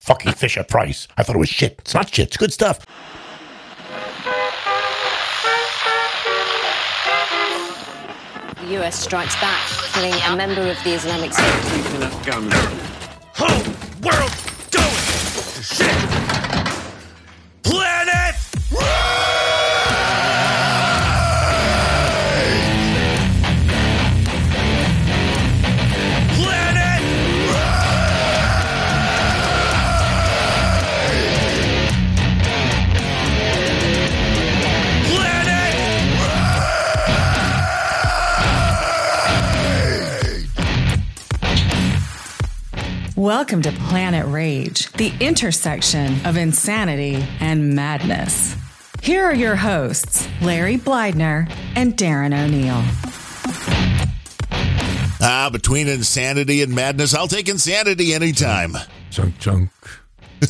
Fucking Fisher Price. I thought it was shit. It's not shit. It's good stuff. The US strikes back, killing a member of the Islamic State. Whole world going to shit. Welcome to Planet Rage, the intersection of insanity and madness. Here are your hosts, Larry Blydner and Darren O'Neill. Ah, between insanity and madness, I'll take insanity anytime. Chunk, chunk.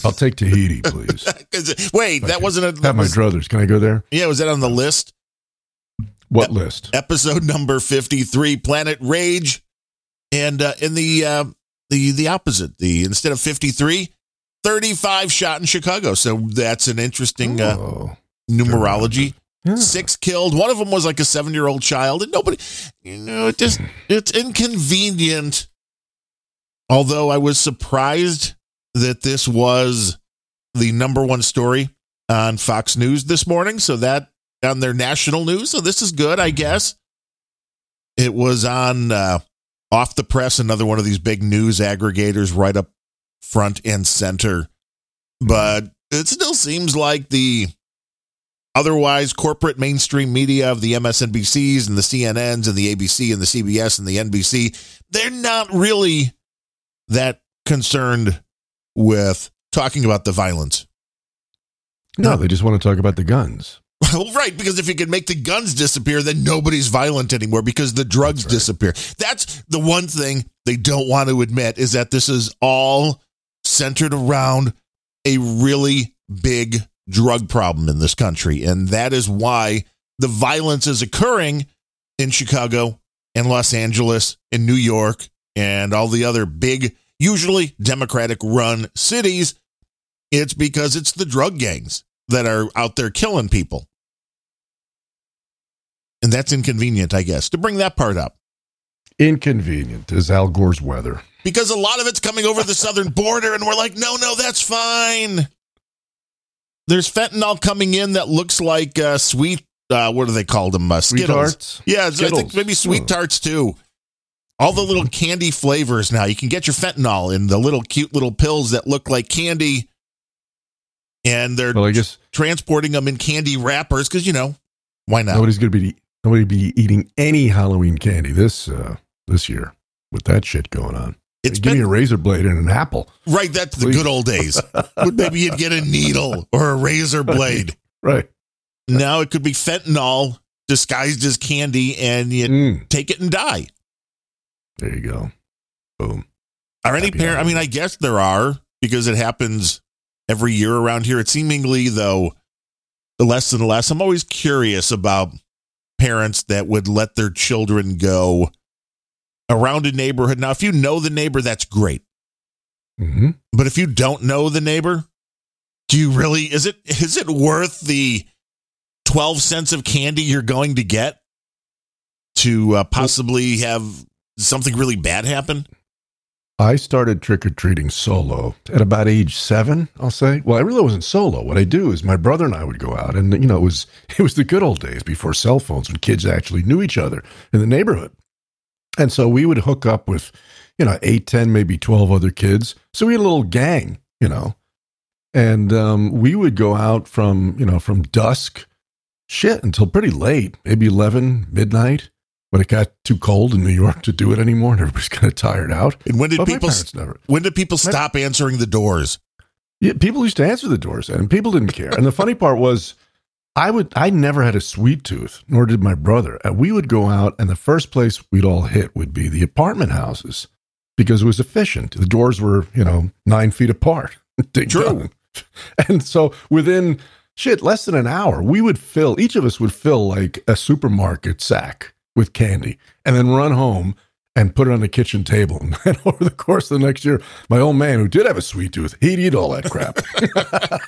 I'll take Tahiti, please. Wait, that wasn't a. Have my was- druthers. Can I go there? yeah, was that on the list? What list? Episode number fifty-three, Planet Rage, and uh, in the uh, the the opposite, the instead of 53, 35 shot in Chicago. So that's an interesting uh, oh, numerology. yeah. Six killed. One of them was like a seven-year-old child, and nobody, you know, it just it's inconvenient. Although I was surprised that this was the number one story on Fox News this morning. So that on their national news. So this is good, I guess. It was on uh, off the press, another one of these big news aggregators, right up front and center. But it still seems like the otherwise corporate mainstream media of the MSNBCs and the CNNs and the ABC and the CBS and the NBC, they're not really that concerned with talking about the violence. No, they just want to talk about the guns. Well, right, because if you can make the guns disappear, then nobody's violent anymore because the drugs That's right. disappear. That's the one thing they don't want to admit is that this is all centered around a really big drug problem in this country. And that is why the violence is occurring in Chicago and Los Angeles and New York and all the other big, usually Democratic run cities. It's because it's the drug gangs that are out there killing people. And that's inconvenient, I guess, to bring that part up. Inconvenient is Al Gore's weather. Because a lot of it's coming over the southern border, and we're like, no, no, that's fine. There's fentanyl coming in that looks like uh, sweet, uh, what do they call them? Uh, Skittles. Sweethearts? Yeah, it's- I think maybe sweet tarts too. All the little candy flavors now. You can get your fentanyl in the little cute little pills that look like candy. And they're Well, I guess transporting them in candy wrappers because, you know, why not? nobody's going to be nobody be eating any Halloween candy this uh, this year with that shit going on. It's Give me a razor blade and an apple. right. That's the good old days. But Maybe you'd get a needle or a razor blade. Right. Now it could be fentanyl disguised as candy and you Mm, take it and die. there you go. Boom. Are any parent? I mean, I guess there are because it happens every year around here. It seemingly though, less and less. I'm always curious about parents that would let their children go around a neighborhood. Now, if you know the neighbor, that's great. hmm But if you don't know the neighbor, do you really? Is it is it worth the twelve cents of candy you're going to get to uh, possibly have something really bad happen? I started trick or treating solo at about age seven. I'll say. Well, I really wasn't solo. What I do is my brother and I would go out, and you know, it was it was the good old days before cell phones when kids actually knew each other in the neighborhood, and so we would hook up with, you know, eight, ten, maybe twelve other kids. So we had a little gang, you know, and um, we would go out from you know from dusk, shit, until pretty late, maybe eleven midnight. When it got too cold in New York to do it anymore, and everybody's kind of tired out. And when did But people never. when did people stop answering the doors? Yeah, people used to answer the doors, and people didn't care. And the funny part was, I would I never had a sweet tooth, nor did my brother. And we would go out, and the first place we'd all hit would be the apartment houses because it was efficient. The doors were you know nine feet apart. True. And so within shit less than an hour, we would fill each of us would fill like a supermarket sack with candy, and then run home and put it on the kitchen table. And over the course of the next year, my old man, who did have a sweet tooth, he'd eat all that crap.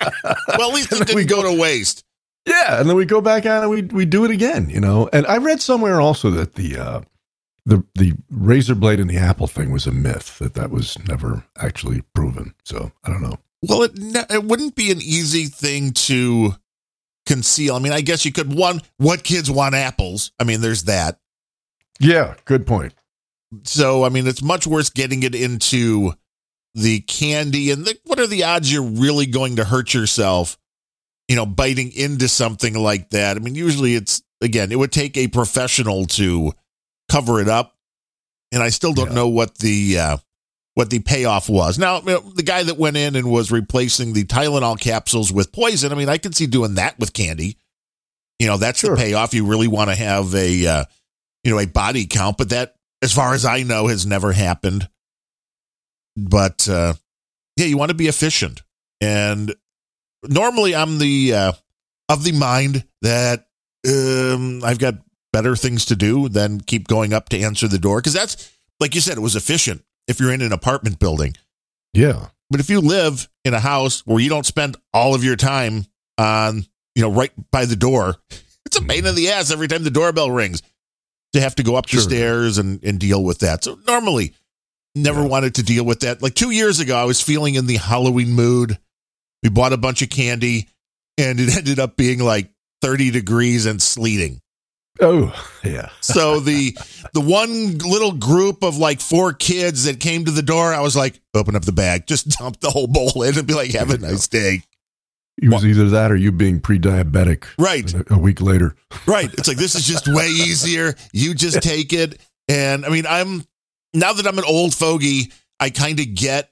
Well, at least it didn't we go to waste. yeah, and then we go back out and we we do it again, you know. And I read somewhere also that the uh, the the razor blade in the apple thing was a myth that that was never actually proven. So I don't know. Well, it ne- it wouldn't be an easy thing to conceal. I mean, I guess you could one what kids want apples. I mean, there's that. Yeah, good point. So, I mean, it's much worse getting it into the candy and the, what are the odds you're really going to hurt yourself, you know, biting into something like that? I mean, usually it's again, it would take a professional to cover it up. And I still don't Yeah. know what the uh what the payoff was. Now, you know, the guy that went in and was replacing the Tylenol capsules with poison, I mean, I could see doing that with candy. You know, that's Sure. the payoff. You really want to have a uh, you know, a body count, but that as far as I know has never happened. But uh yeah, you want to be efficient. And normally I'm the uh of the mind that um I've got better things to do than keep going up to answer the door because that's like you said it was efficient if you're in an apartment building. Yeah, But if you live in a house where you don't spend all of your time on, you know, right by the door, it's a pain in the ass every time the doorbell rings to have to go up Sure. the stairs and, and deal with that. So normally never Yeah. wanted to deal with that. Like two years ago, I was feeling in the Halloween mood. We bought a bunch of candy and it ended up being like 30 degrees and sleeting. Oh, yeah. So the the one little group of like four kids that came to the door, I was like, open up the bag, just dump the whole bowl in and be like, have a nice day. It was either that or you being pre-diabetic. Right. A, a week later. Right. It's like this is just way easier. You just take it. And I mean, I'm now that I'm an old fogey, I kind of get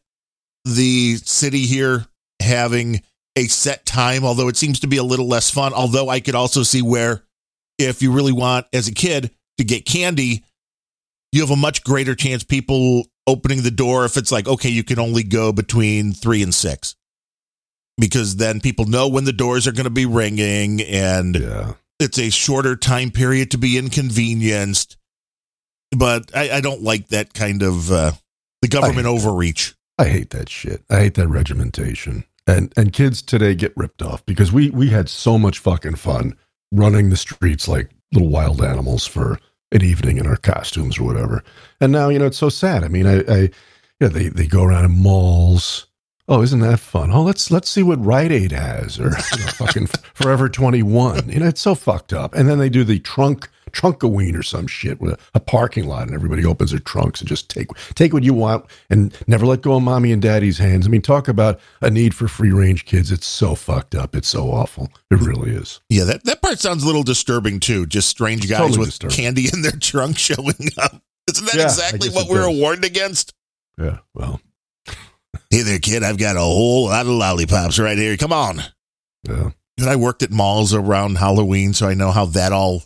the city here having a set time, although it seems to be a little less fun. Although I could also see where if you really want as a kid to get candy, you have a much greater chance people opening the door if it's like, okay, you can only go between three and six. Because then people know when the doors are going to be ringing and Yeah. it's a shorter time period to be inconvenienced. But I, I don't like that kind of uh, the government I hate that. overreach. I hate that shit. I hate that regimentation. And and kids today get ripped off because we we had so much fucking fun running the streets like little wild animals for an evening in our costumes or whatever. And now, you know, it's so sad. I mean, I, I yeah, they, they go around in malls. Oh, isn't that fun? Oh, let's let's see what Rite Aid has or you know, fucking Forever 21. You know, it's so fucked up. And then they do the trunk Trunkoween or some shit with a, a parking lot and everybody opens their trunks and just take take what you want and never let go of mommy and daddy's hands. I mean, talk about a need for free range kids. It's so fucked up. It's so awful. It really is. Yeah, that, that part sounds a little disturbing too. Just strange guys Totally with disturbing. candy in their trunk showing up. Isn't that Yeah, exactly what we were warned against? Yeah. Well, Hey there, kid. I've got a whole lot of lollipops right here. Come on. yeah. And I worked at malls around Halloween, so I know how that all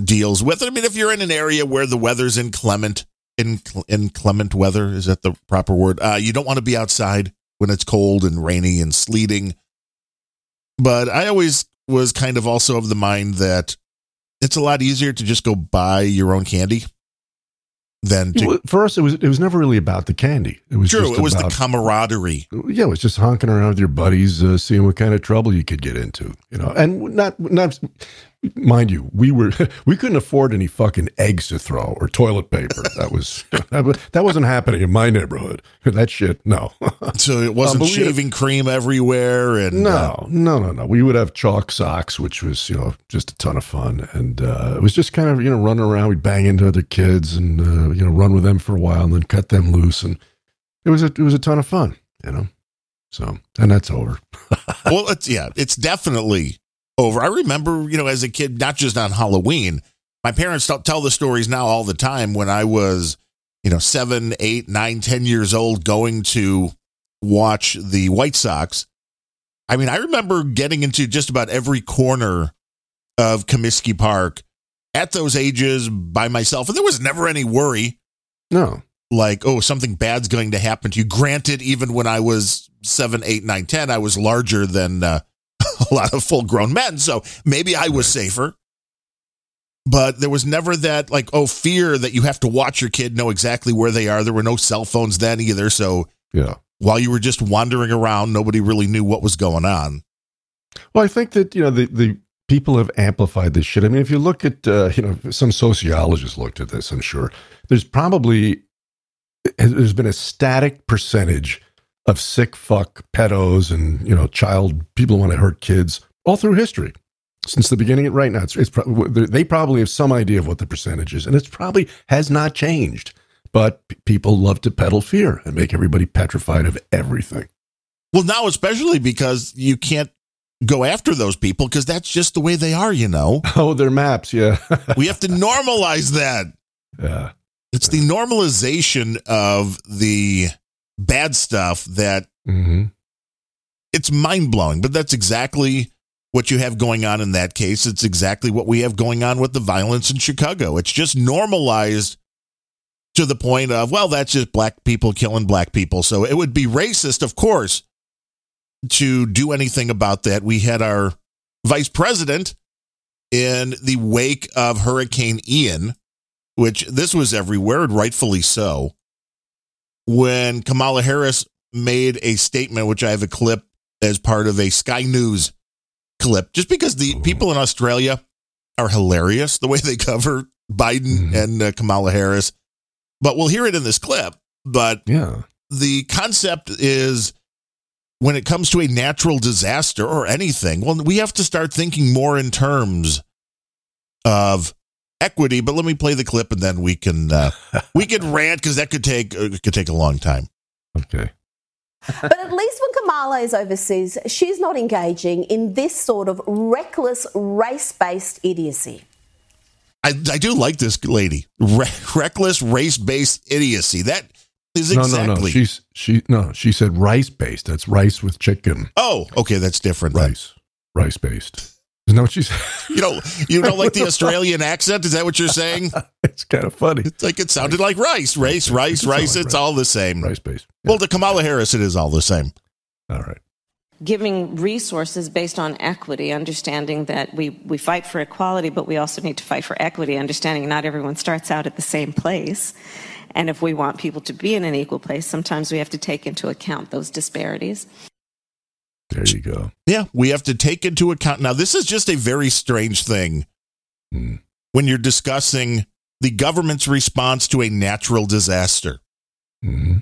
deals with it. I mean, if you're in an area where the weather's inclement, in, inclement weather, is that the proper word? Uh, you don't want to be outside when it's cold and rainy and sleeting. But I always was kind of also of the mind that it's a lot easier to just go buy your own candy than to. For us, it was it was never really about the candy. It was True, it was about, the camaraderie. yeah, it was just honking around with your buddies, uh, seeing what kind of trouble you could get into, you know. And not, not, mind you, we were we couldn't afford any fucking eggs to throw or toilet paper. That was that, was, that wasn't happening in my neighborhood. That shit, no, So it wasn't Um, shaving cream everywhere, and uh, no, no, no, no. We would have chalk socks, which was you know just a ton of fun, and uh, it was just kind of you know running around. We'd bang into other kids and uh, you know run with them for a while, and then cut them loose, and it was a it was a ton of fun, you know. So and that's over. well, it's yeah, it's definitely over. I remember, you know, as a kid, not just on Halloween, my parents tell- tell the stories now all the time when I was, you know, seven, eight, nine, ten years old, going to watch the White Sox. I mean, I remember getting into just about every corner of Comiskey Park at those ages by myself, and there was never any worry No, like, oh, something bad's going to happen to you. Granted, even when I was seven, eight, nine, ten, I was larger than uh, a lot of full grown men. So maybe I was safer. but there was never that like oh fear that you have to watch your kid know exactly where they are. There were no cell phones then either, so Yeah. while you were just wandering around, nobody really knew what was going on. Well, I think that you know the the people have amplified this shit. I mean, if you look at uh, you know some sociologists looked at this, I'm sure there's probably there's been a static percentage of sick fuck pedos and you know child people want to hurt kids all through history since the beginning. Right now, it's, it's pro- they probably have some idea of what the percentage is, and it's probably has not changed. But p- people love to peddle fear and make everybody petrified of everything. Well, now especially because you can't go after those people because that's just the way they are, you know. Oh, they're maps, yeah, We have to normalize that. yeah. It's the normalization of the bad stuff that hmm it's mind blowing, but that's exactly what you have going on in that case. It's exactly what we have going on with the violence in Chicago. It's just normalized to the point of, well, that's just black people killing black people. So it would be racist, of course, to do anything about that. We had our vice president in the wake of Hurricane Ian, which this was everywhere, and rightfully so. When Kamala Harris made a statement, which I have a clip as part of a Sky News clip, just because the people in Australia are hilarious the way they cover Biden Mhm. and uh, Kamala Harris. But we'll hear it in this clip. But Yeah. the concept is when it comes to a natural disaster or anything, well, we have to start thinking more in terms of equity. But let me play the clip and then we can uh, we can rant because that could take uh, it could take a long time. Okay. But at least when Kamala is overseas, she's not engaging in this sort of reckless race based idiocy. I, I do like this lady. Re- reckless race based idiocy. That is exactly. no, no. no. She's she no. She said rice based. That's rice with chicken. oh, okay, that's different. Rice, rice based. Isn't that what she said? You know, you don't like the Australian accent? Is that what you're saying? it's kind of funny. It's like it sounded like rice, race, rice, It rice. sounded like It's rice. all the same. Rice based. Well, to Kamala Harris, it is all the same. All right. giving resources based on equity, understanding that we, we fight for equality, but we also need to fight for equity, understanding not everyone starts out at the same place. And if we want people to be in an equal place, sometimes we have to take into account those disparities. There you go. Yeah, we have to take into account. Now, this is just a very strange thing Hmm. when you're discussing the government's response to a natural disaster. hmm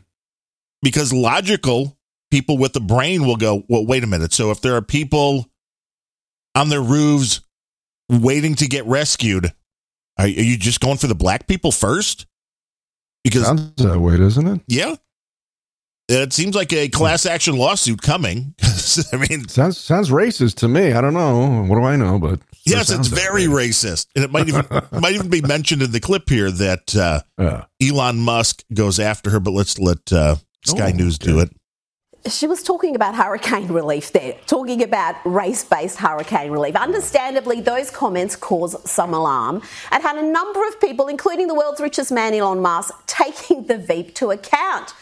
because logical people with the brain will go, well, wait a minute. So if there are people on their roofs waiting to get rescued, are, are you just going for the black people first? Because, Sounds that way, doesn't it? yeah, it seems like a class action lawsuit coming. I mean, Sounds sounds racist to me. I don't know. What do I know? But it yes, it's very way. racist. And it might even might even be mentioned in the clip here that uh, Yeah. Elon Musk goes after her, but let's let uh, Sky Oh, News do it. She was talking about hurricane relief there, talking about race based hurricane relief. Understandably, those comments caused some alarm and had a number of people, including the world's richest man, Elon Musk, taking the Veep to account.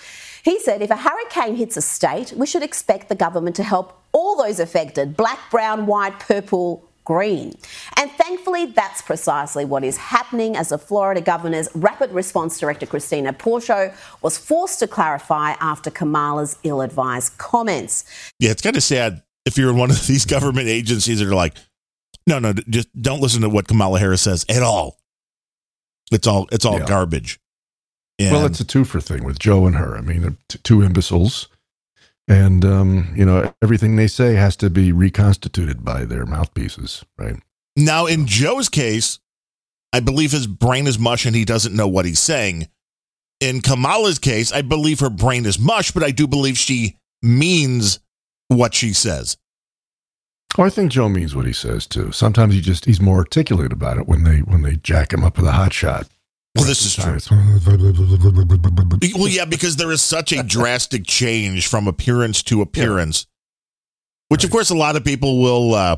He said if a hurricane hits a state, we should expect the government to help all those affected black, brown, white, purple, green. And thankfully, that's precisely what is happening as the Florida governor's rapid response director, Christina Pushaw, was forced to clarify after Kamala's ill advised comments. Yeah, it's kind of sad if you're in one of these government agencies that are like, no, no, just don't listen to what Kamala Harris says at all. It's all it's all Yeah. garbage. And Well, it's a twofer thing with Joe and her. I mean, they're t- two imbeciles, and um, you know everything they say has to be reconstituted by their mouthpieces, right? now in Joe's case, I believe his brain is mush and he doesn't know what he's saying. In Kamala's case, I believe her brain is mush, but I do believe she means what she says. Oh, I think Joe means what he says too. Sometimes he just he's more articulate about it when they when they jack him up with a hot shot. Well, this is true. Well, yeah, because there is such a drastic change from appearance to appearance, which, of course, a lot of people will uh,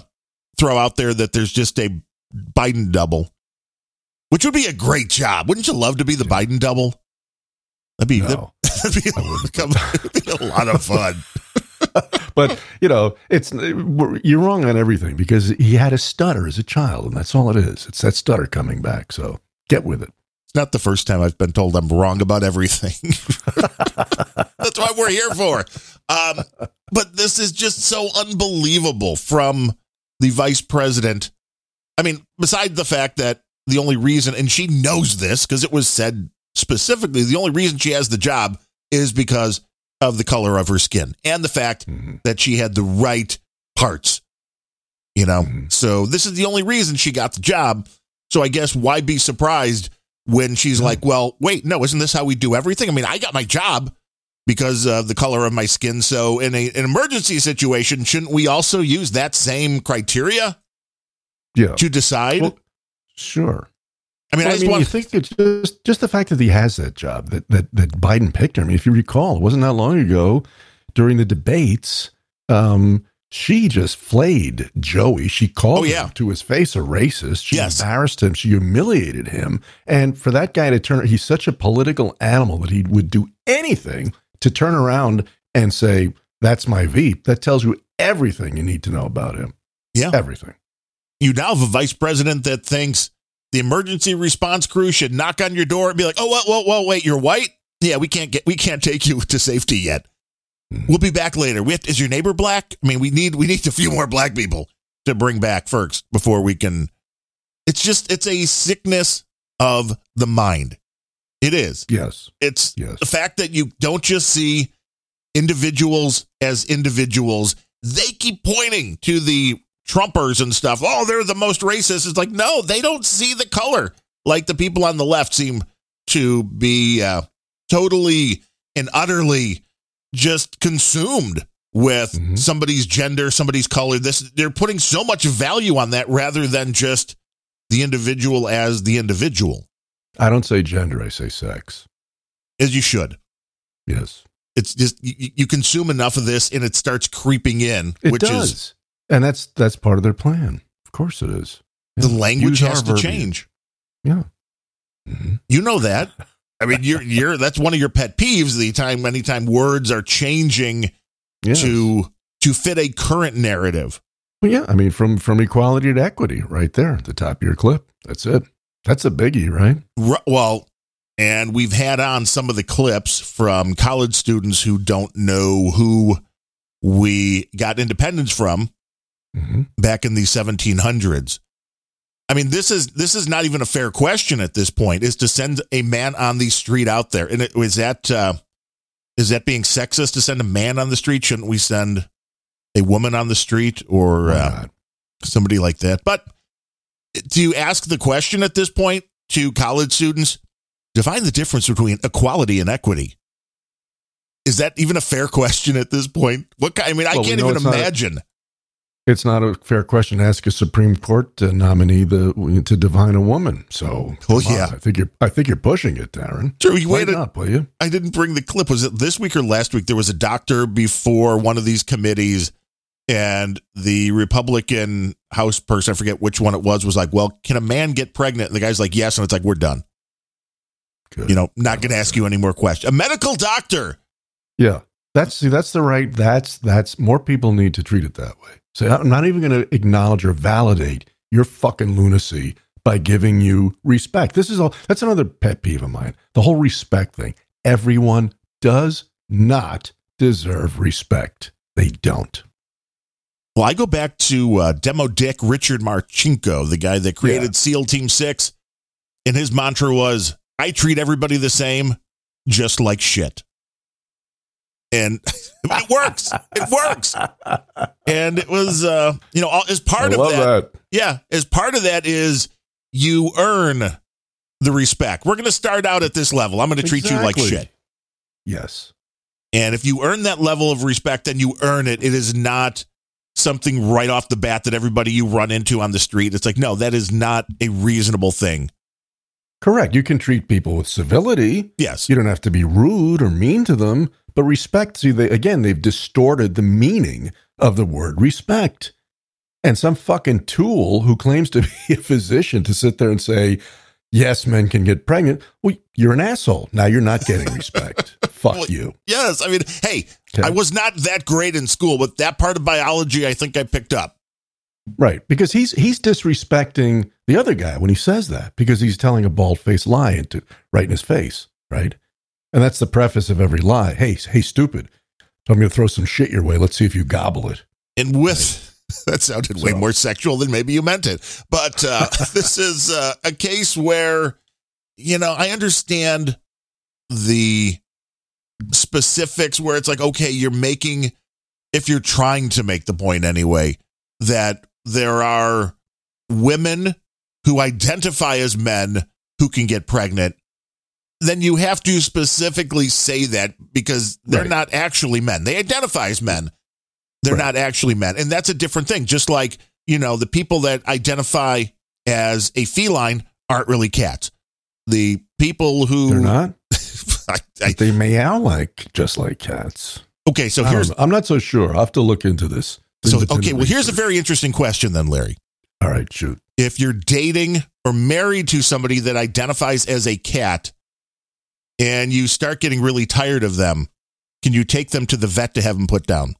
throw out there that there's just a Biden double, which would be a great job. Wouldn't you love to be the Biden double? That'd be, No. that'd, be, that'd be a lot of fun. but you know, it's you're wrong on everything because he had a stutter as a child, and that's all it is. It's that stutter coming back. So get with it. It's not the first time I've been told I'm wrong about everything. That's what we're here for. Um, but this is just so unbelievable from the vice president. I mean, beside the fact that the only reason, and she knows this because it was said specifically, the only reason she has the job is because of the color of her skin and the fact mm-hmm. that she had the right parts. You know, mm-hmm. so this is the only reason she got the job. So I guess why be surprised when she's like, well, wait, no, isn't this how we do everything? I mean, I got my job because of the color of my skin. So in a, an emergency situation, shouldn't we also use that same criteria? Yeah. To decide? Well, sure. I mean, well, I, I mean, want- you think it's just just the fact that he has that job that that that Biden picked him. I mean, if you recall, it wasn't that long ago during the debates. Um, she just flayed Joey. She called oh, yeah. him to his face a racist. She yes. embarrassed him. She humiliated him. And for that guy to turn, he's such a political animal that he would do anything to turn around and say, "That's my Veep." That tells you everything you need to know about him. Yeah, everything. You now have a vice president that thinks the emergency response crew should knock on your door and be like, "Oh, whoa, whoa, whoa, wait, you're white? Yeah, we can't get, we can't take you to safety yet." We'll be back later. We have to, is your neighbor black? I mean, we need we need a few more black people to bring back first before we can. It's just it's a sickness of the mind. It is. Yes. It's yes. the fact that you don't just see individuals as individuals. They keep pointing to the Trumpers and stuff. Oh, they're the most racist. It's like no, they don't see the color like the people on the left seem to be uh, totally and utterly just consumed with mm-hmm. somebody's gender, somebody's color. This they're putting so much value on that rather than just the individual as the individual. I don't say gender, I say sex. As you should. Yes. It's just you, you consume enough of this and it starts creeping in, it which does. is and that's that's part of their plan. Of course it is. Yeah. The language Use has to change. Yeah. Mm-hmm. You know that. I mean, you're you're that's one of your pet peeves. The time, anytime words are changing yes. to to fit a current narrative. Well, yeah, I mean, from from equality to equity, right there at the top of your clip. That's it. That's a biggie, right? R- well, and we've had on some of the clips from college students who don't know who we got independence from mm-hmm. back in the 1700s. I mean, this is this is not even a fair question at this point. Is to send a man on the street out there, and it, is that uh, is that being sexist to send a man on the street? Shouldn't we send a woman on the street or uh, somebody like that? But do you ask the question at this point to college students? Define the difference between equality and equity. Is that even a fair question at this point? What I mean, well, I can't even imagine. It's not a fair question to ask a Supreme Court uh, nominee the, to divine a woman. So, oh, well, yeah, on. I think you're. I think you're pushing it, Darren. Sure, you waited up, will you? I didn't bring the clip. Was it this week or last week? There was a doctor before one of these committees, and the Republican House person, I forget which one it was, was like, "Well, can a man get pregnant?" And the guy's like, "Yes," and it's like, "We're done." Good. You know, not going to ask you any more questions. A medical doctor. Yeah, that's see, that's the right. That's that's more people need to treat it that way. So I'm not even going to acknowledge or validate your fucking lunacy by giving you respect. This is all that's another pet peeve of mine. The whole respect thing. Everyone does not deserve respect. They don't. Well, I go back to uh, Demo Dick Richard Marcinko, the guy that created yeah. SEAL Team 6. And his mantra was I treat everybody the same, just like shit and it works. It works. And it was, uh, you know, as part I of that, that, yeah, as part of that is you earn the respect. We're going to start out at this level. I'm going to treat exactly. you like shit. Yes. And if you earn that level of respect, then you earn it. It is not something right off the bat that everybody you run into on the street. It's like, no, that is not a reasonable thing. Correct. You can treat people with civility. Yes. You don't have to be rude or mean to them, but respect, see, they, again, they've distorted the meaning of the word respect. And some fucking tool who claims to be a physician to sit there and say, yes, men can get pregnant. Well, you're an asshole. Now you're not getting respect. Fuck Well, you. Yes, I mean, hey, Okay. I was not that great in school, but that part of biology I think I picked up. Right. Because he's he's disrespecting the other guy when he says that because he's telling a bald faced lie into right in his face. Right. And that's the preface of every lie. Hey, hey, stupid. So I'm going to throw some shit your way. Let's see if you gobble it. And with that sounded way So- more sexual than maybe you meant it. But uh, this is uh, a case where, you know, I understand the specifics where it's like, okay, you're making, if you're trying to make the point anyway, that there are women who identify as men who can get pregnant. Then you have to specifically say that because they're Right. not actually men. They identify as men. They're Right. not actually men. And that's a different thing. Just like, you know, the people that identify as a feline aren't really cats. The people who They're not. I, I, They meow like just like cats. okay, so um, here's. I'm not so sure. I'll have to look into this. so okay, well here's a very interesting question then, Larry. All right, shoot. If you're dating or married to somebody that identifies as a cat and you start getting really tired of them, can you take them to the vet to have them put down?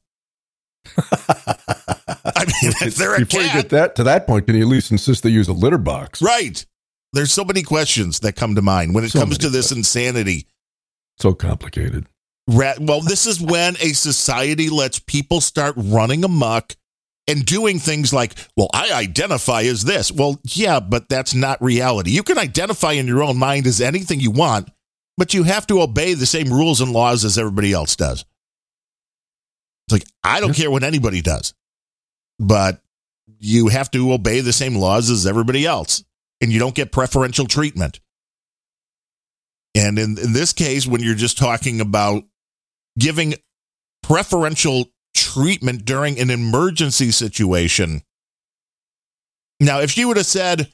I mean, if they're a Before you cat, get that to that point, can you at least insist they use a litter box? right? There's so many questions that come to mind when it So comes to this insanity. So complicated. Ra- Well, this is when a society lets people start running amok and doing things like, well, I identify as this. Well, yeah, but that's not reality. You can identify in your own mind as anything you want, but you have to obey the same rules and laws as everybody else does. It's like, I don't care what anybody does, but you have to obey the same laws as everybody else, and you don't get preferential treatment. And in, in this case, when you're just talking about giving preferential treatment during an emergency situation. Now, if she would have said,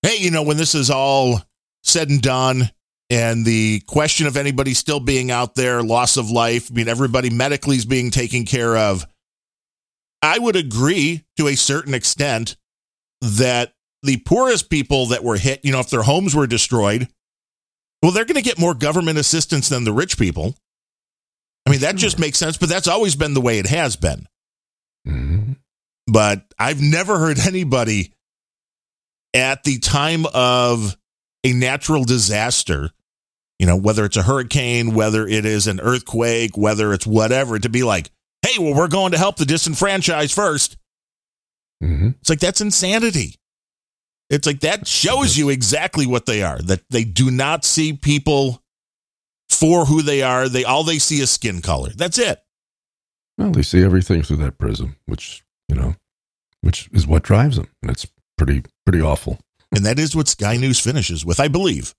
hey, you know, when this is all said and done, and the question of anybody still being out there, loss of life, I mean, everybody medically is being taken care of, I would agree to a certain extent that the poorest people that were hit, you know, if their homes were destroyed, well, they're going to get more government assistance than the rich people. I mean, that just makes sense, but that's always been the way it has been. Mhm. But I've never heard anybody at the time of a natural disaster, you know, whether it's a hurricane, whether it is an earthquake, whether it's whatever, to be like, hey, well, we're going to help the disenfranchised first. Mhm. It's like that's insanity. It's like that shows you exactly what they are. That they do not see people for who they are. They all they see is skin color. That's it. Well, they see everything through that prism, which you know, which is what drives them, and it's pretty pretty awful. And that is what Sky News finishes with, I believe.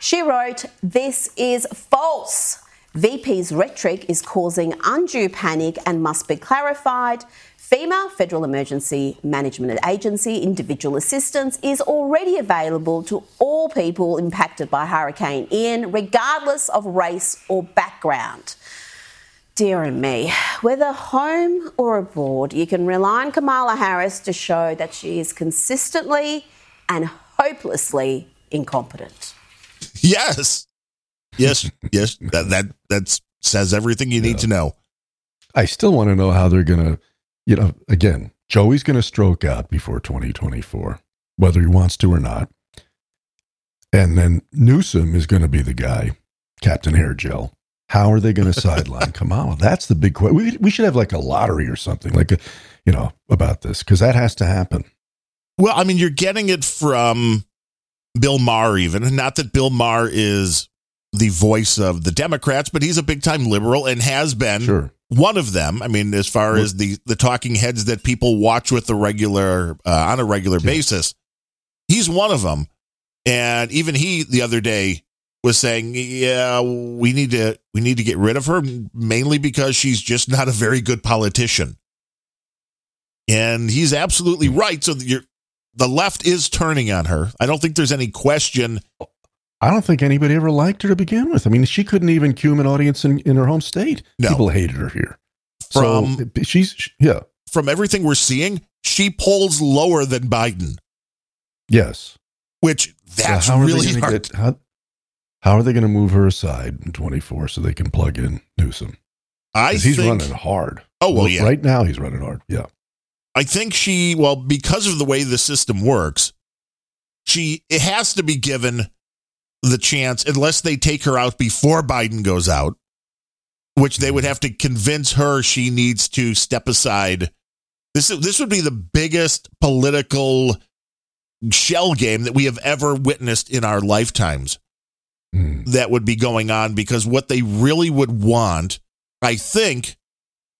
She wrote, This is false. VP's rhetoric is causing undue panic and must be clarified. FEMA, Federal Emergency Management Agency, individual assistance is already available to all people impacted by Hurricane Ian, regardless of race or background. Dear me, whether home or abroad, you can rely on Kamala Harris to show that she is consistently and hopelessly incompetent. Yes. Yes. yes. That that that says everything you need to know. I still want to know how they're going to, you know, again, Joey's going to stroke out before 2024, whether he wants to or not. And then Newsom is going to be the guy, Captain Hair Gel. How are they going to sideline Kamala? That's the big question. We, we should have like a lottery or something, like a, you know, about this, because that has to happen. Well, I mean, you're getting it from Bill Maher, even. Not that Bill Maher is the voice of the Democrats, but he's a big time liberal and has been Sure. one of them. I mean, as far as the the talking heads that people watch with the regular uh, on a regular Yeah. basis, he's one of them. And even he the other day was saying, "Yeah, we need to we need to get rid of her, mainly because she's just not a very good politician." And he's absolutely right. So you're, the left is turning on her. I don't think there's any question. I don't think anybody ever liked her to begin with. I mean, she couldn't even cume an audience in, in her home state. No. People hated her here. From so she's, she- yeah, from everything we're seeing, she polls lower than Biden. yes. which that's are really hard. get how, how are they going to move her aside in 24 so they can plug in Newsom? I he's think, running hard. Oh, well, yeah. Right now he's running hard. Yeah. I think she, well, because of the way the system works, she it has to be given the chance, unless they take her out before Biden goes out, which they would have to convince her she needs to step aside. This this would be the biggest political shell game that we have ever witnessed in our lifetimes. Hmm. That would be going on because what they really would want, I think,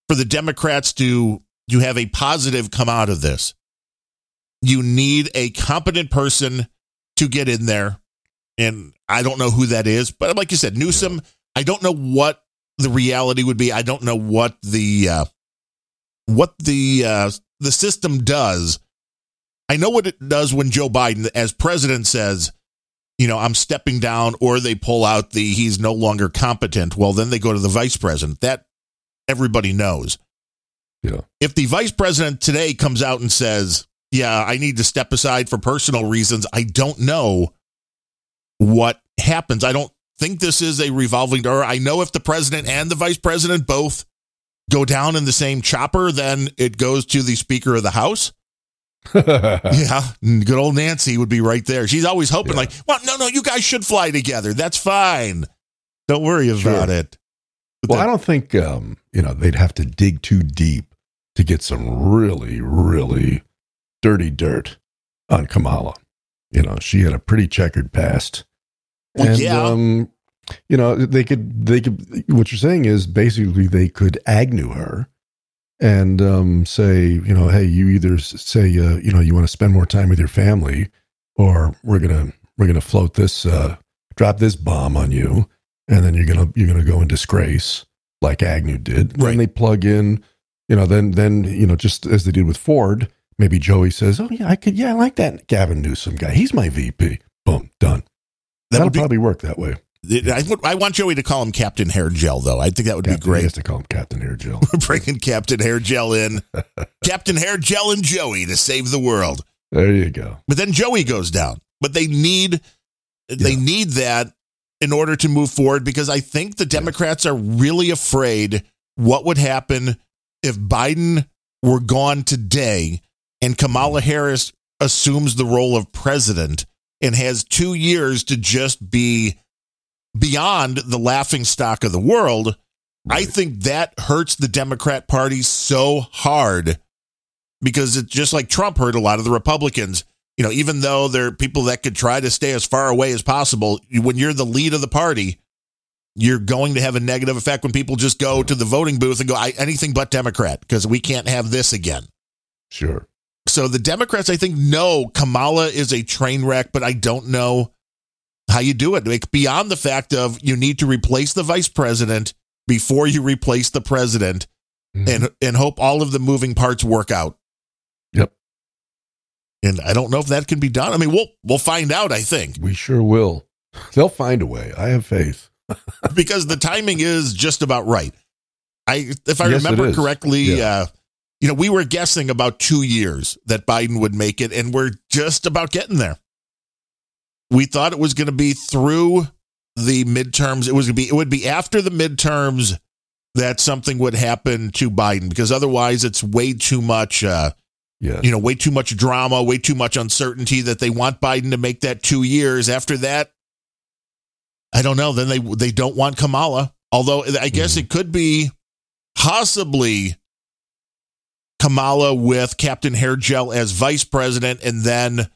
for the Democrats to you have a positive come out of this. You need a competent person to get in there. And I don't know who that is, but like you said, Newsom, I don't know what the reality would be. I don't know what the uh, what the uh, the system does. I know what it does when Joe Biden, as president, says, you know, I'm stepping down, or they pull out the he's no longer competent. Well, then they go to the vice president. That everybody knows. Yeah. If the vice president today comes out and says, yeah, I need to step aside for personal reasons, I don't know what happens. I don't think this is a revolving door. I know if the president and the vice president both go down in the same chopper, then it goes to the Speaker of the House. Yeah, good old Nancy would be right there. She's always hoping, Yeah. like, well, no, no, you guys should fly together. That's fine. Don't worry about Sure. it. But well, that- I don't think um, you know they'd have to dig too deep to get some really, really dirty dirt on Kamala. You know, she had a pretty checkered past. Well, and, yeah. um, you know, they could, they could. What you're saying is basically they could Agnew her and um, say, you know, hey, you either say, uh, you know, you want to spend more time with your family, or we're gonna we're gonna float this, uh, drop this bomb on you, and then you're gonna you're gonna go in disgrace like Agnew did. Right. Then they plug in, you know, then then you know, just as they did with Ford. Maybe Joey says, "Oh yeah, I could. Yeah, I like that Gavin Newsom guy. He's my VP." Boom, done. that That'll would be, probably work that way. I, I want Joey to call him Captain Hair Gel, though. I think that would Captain, be He great. has to call him Captain Hair Jill. Bringing Captain Hair Gel in. Captain Hair Gel and Joey to save the world. there you go. But then Joey goes down. But they need they Yeah. need that in order to move forward because I think the Democrats are really afraid what would happen if Biden were gone today and Kamala Harris assumes the role of president and has 2 years to just be beyond the laughing stock of the world. I think that hurts the Democrat Party so hard because it's just like Trump hurt a lot of the Republicans. You know, even though there are people that could try to stay as far away as possible, when you're the lead of the party, you're going to have a negative effect when people just go to the voting booth and go, I, anything but Democrat, because we can't have this again. Sure. So the Democrats, I think, know Kamala is a train wreck, but I don't know how you do it. Like beyond the fact of you need to replace the vice president before you replace the president Mhm. and and hope all of the moving parts work out. Yep. And I don't know if that can be done. I mean, we'll we'll find out, I think, we sure will. They'll find a way. I have faith. because the timing is just about right. I if I Yes, remember correctly, Yeah. uh you know, we were guessing about 2 years that Biden would make it and we're just about getting there. We thought it was going to be through the midterms. It was going to be it would be after the midterms that something would happen to Biden because otherwise it's way too much uh Yeah. you know, way too much drama, way too much uncertainty that they want Biden to make that two years. After that, I don't know. Then they they don't want Kamala. Although I guess it could be possibly Kamala with Captain Hair Gel as vice president, and then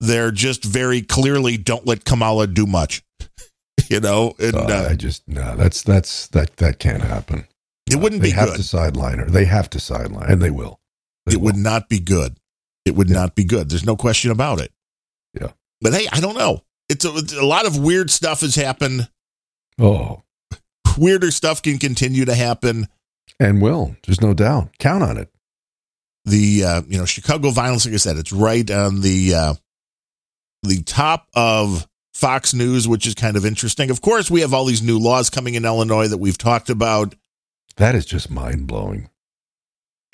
they're just very clearly don't let Kamala do much. you know, and Uh, uh, I just no. That's that's that that can't happen. it wouldn't They be have good. to sideline her. They have to sideline, and they will. They it would not be good. It would Yeah. not be good. There's no question about it. Yeah. But hey, I don't know. It's a, it's a lot of weird stuff has happened. Oh, Weirder stuff can continue to happen. and will. There's no doubt. Count on it. The uh, you know Chicago violence, like I said, it's right on the uh, the top of Fox News, which is kind of interesting. Of course, we have all these new laws coming in Illinois that we've talked about. That is just mind blowing.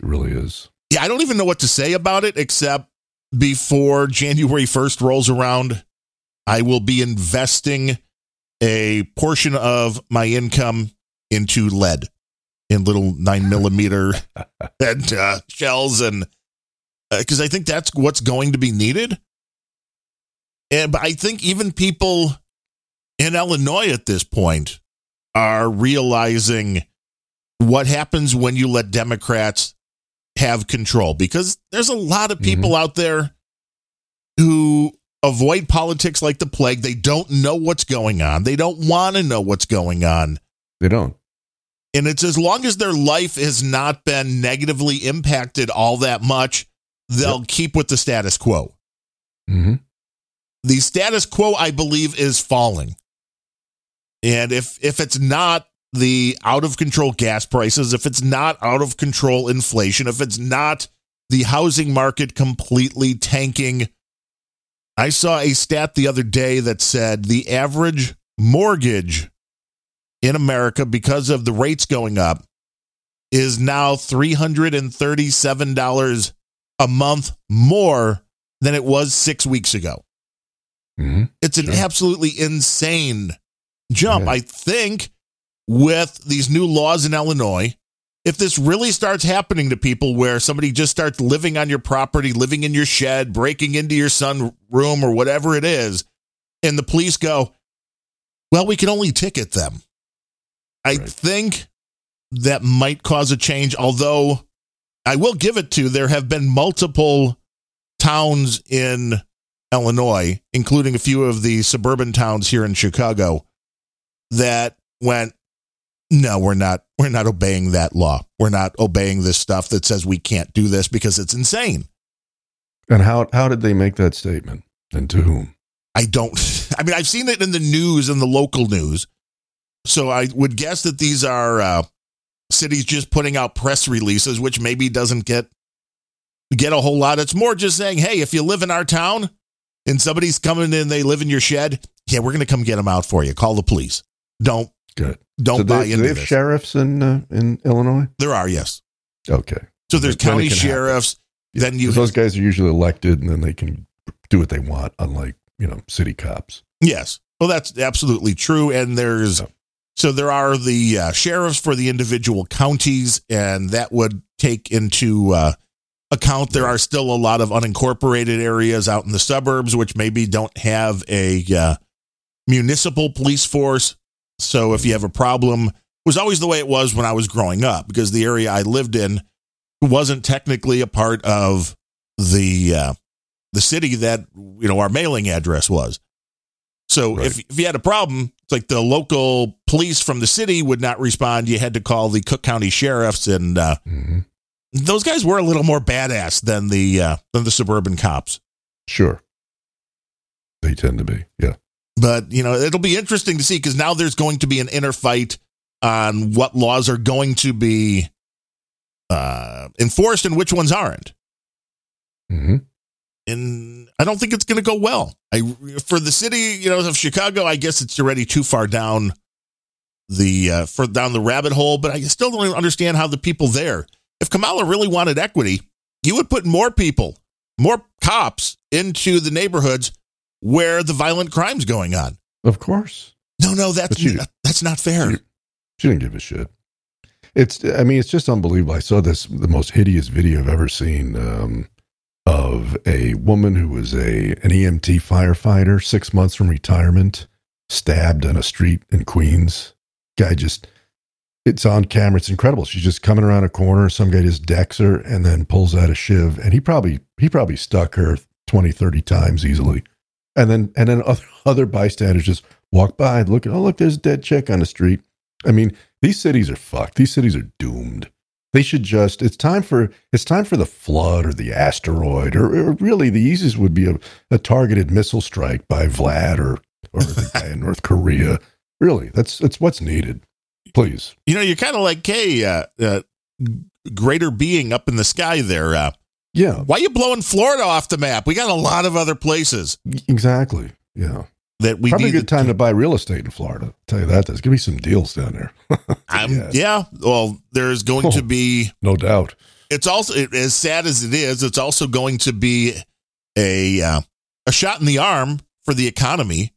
It really is. Yeah, I don't even know what to say about it except before January 1st rolls around, I will be investing a portion of my income into lead in little nine millimeter and uh, shells, and because I think that's what's going to be needed. And but I think even people in Illinois at this point are realizing what happens when you let Democrats have control because there's a lot of people out there who avoid politics like the plague. They don't know what's going on. They don't want to know what's going on. They don't. And it's as long as their life has not been negatively impacted all that much, they'll keep with the status quo. hmm The status quo, I believe, is falling. And if if it's not the out of control gas prices, if it's not out of control inflation, if it's not the housing market completely tanking, I saw a stat the other day that said the average mortgage in America, because of the rates going up, is now $337 a month more than it was six weeks ago. hmm It's an Sure. absolutely insane jump. Yeah. I think with these new laws in Illinois, if this really starts happening to people where somebody just starts living on your property, living in your shed, breaking into your sun room or whatever it is, and the police go, well, we can only ticket them. I Right. think that might cause a change, although I will give it to there have been multiple towns in Illinois, including a few of the suburban towns here in Chicago, that went, no, we're not, we're not obeying that law. We're not obeying this stuff that says we can't do this because it's insane. And how how did they make that statement? And to whom? I don't, I mean, I've seen it in the news and the local news. So I would guess that these are uh, cities just putting out press releases, which maybe doesn't get get a whole lot. It's more just saying, hey, if you live in our town and somebody's coming in, they live in your shed, yeah, we're going to come get them out for you. Call the police. Don't Good. Don't so buy they, do into they have this. sheriffs in uh, in Illinois? there are yes. Okay. So there's Then county sheriffs. Then you those guys are usually elected, and then they can do what they want, unlike you know city cops. Yes. Well, that's absolutely true. And there's, Yeah. so there are the uh, sheriffs for the individual counties, and that would take into uh, account there are still a lot of unincorporated areas out in the suburbs, which maybe don't have a uh, municipal police force. So if you have a problem, it was always the way it was when I was growing up, because the area I lived in wasn't technically a part of the uh, the city that you know our mailing address was. So Right. if if you had a problem, it's like the local police from the city would not respond. You had to call the Cook County sheriffs, and uh, hmm those guys were a little more badass than the uh, than the suburban cops. Sure. They tend to be. Yeah. But you know, it'll be interesting to see because now there's going to be an inner fight on what laws are going to be uh, enforced and which ones aren't. hmm and I don't think it's going to go well. I for the city, you know, of Chicago, I guess it's already too far down the uh, for down the rabbit hole. But I still don't understand how the people there. If Kamala really wanted equity, you would put more people, more cops into the neighborhoods where the violent crime's going on. Of course. No, no, that's you- that's not fair. you- She didn't give a shit. It's. I mean, it's just unbelievable. I saw this the most hideous video I've ever seen um, of a woman who was a an EMT firefighter, six months from retirement, stabbed on a street in Queens. Guy just. It's on camera. It's incredible. She's just coming around a corner. Some guy just decks her and then pulls out a shiv. And he probably he probably stuck her 20, 30 times easily. And then and then other other bystanders just walk by, and look, oh look, there's a dead chick on the street. I mean, these cities are fucked. These cities are doomed. They should just. It's time for. It's time for the flood or the asteroid, or, or really the easiest would be a, a targeted missile strike by Vlad or or the guy in North Korea. Really, that's that's what's needed. Please, You know, you're kind of like, hey, uh, uh, greater being up in the sky there. Uh, yeah, why are you blowing Florida off the map? We got a lot of other places exactly. Yeah, that we probably a good time to buy real estate in Florida. I'll tell you that. There's gonna be some deals down there, I'm, Yeah. Well, there's going to Oh. be. no doubt. It's also it, as sad as it is. It's also going to be a uh, a shot in the arm for the economy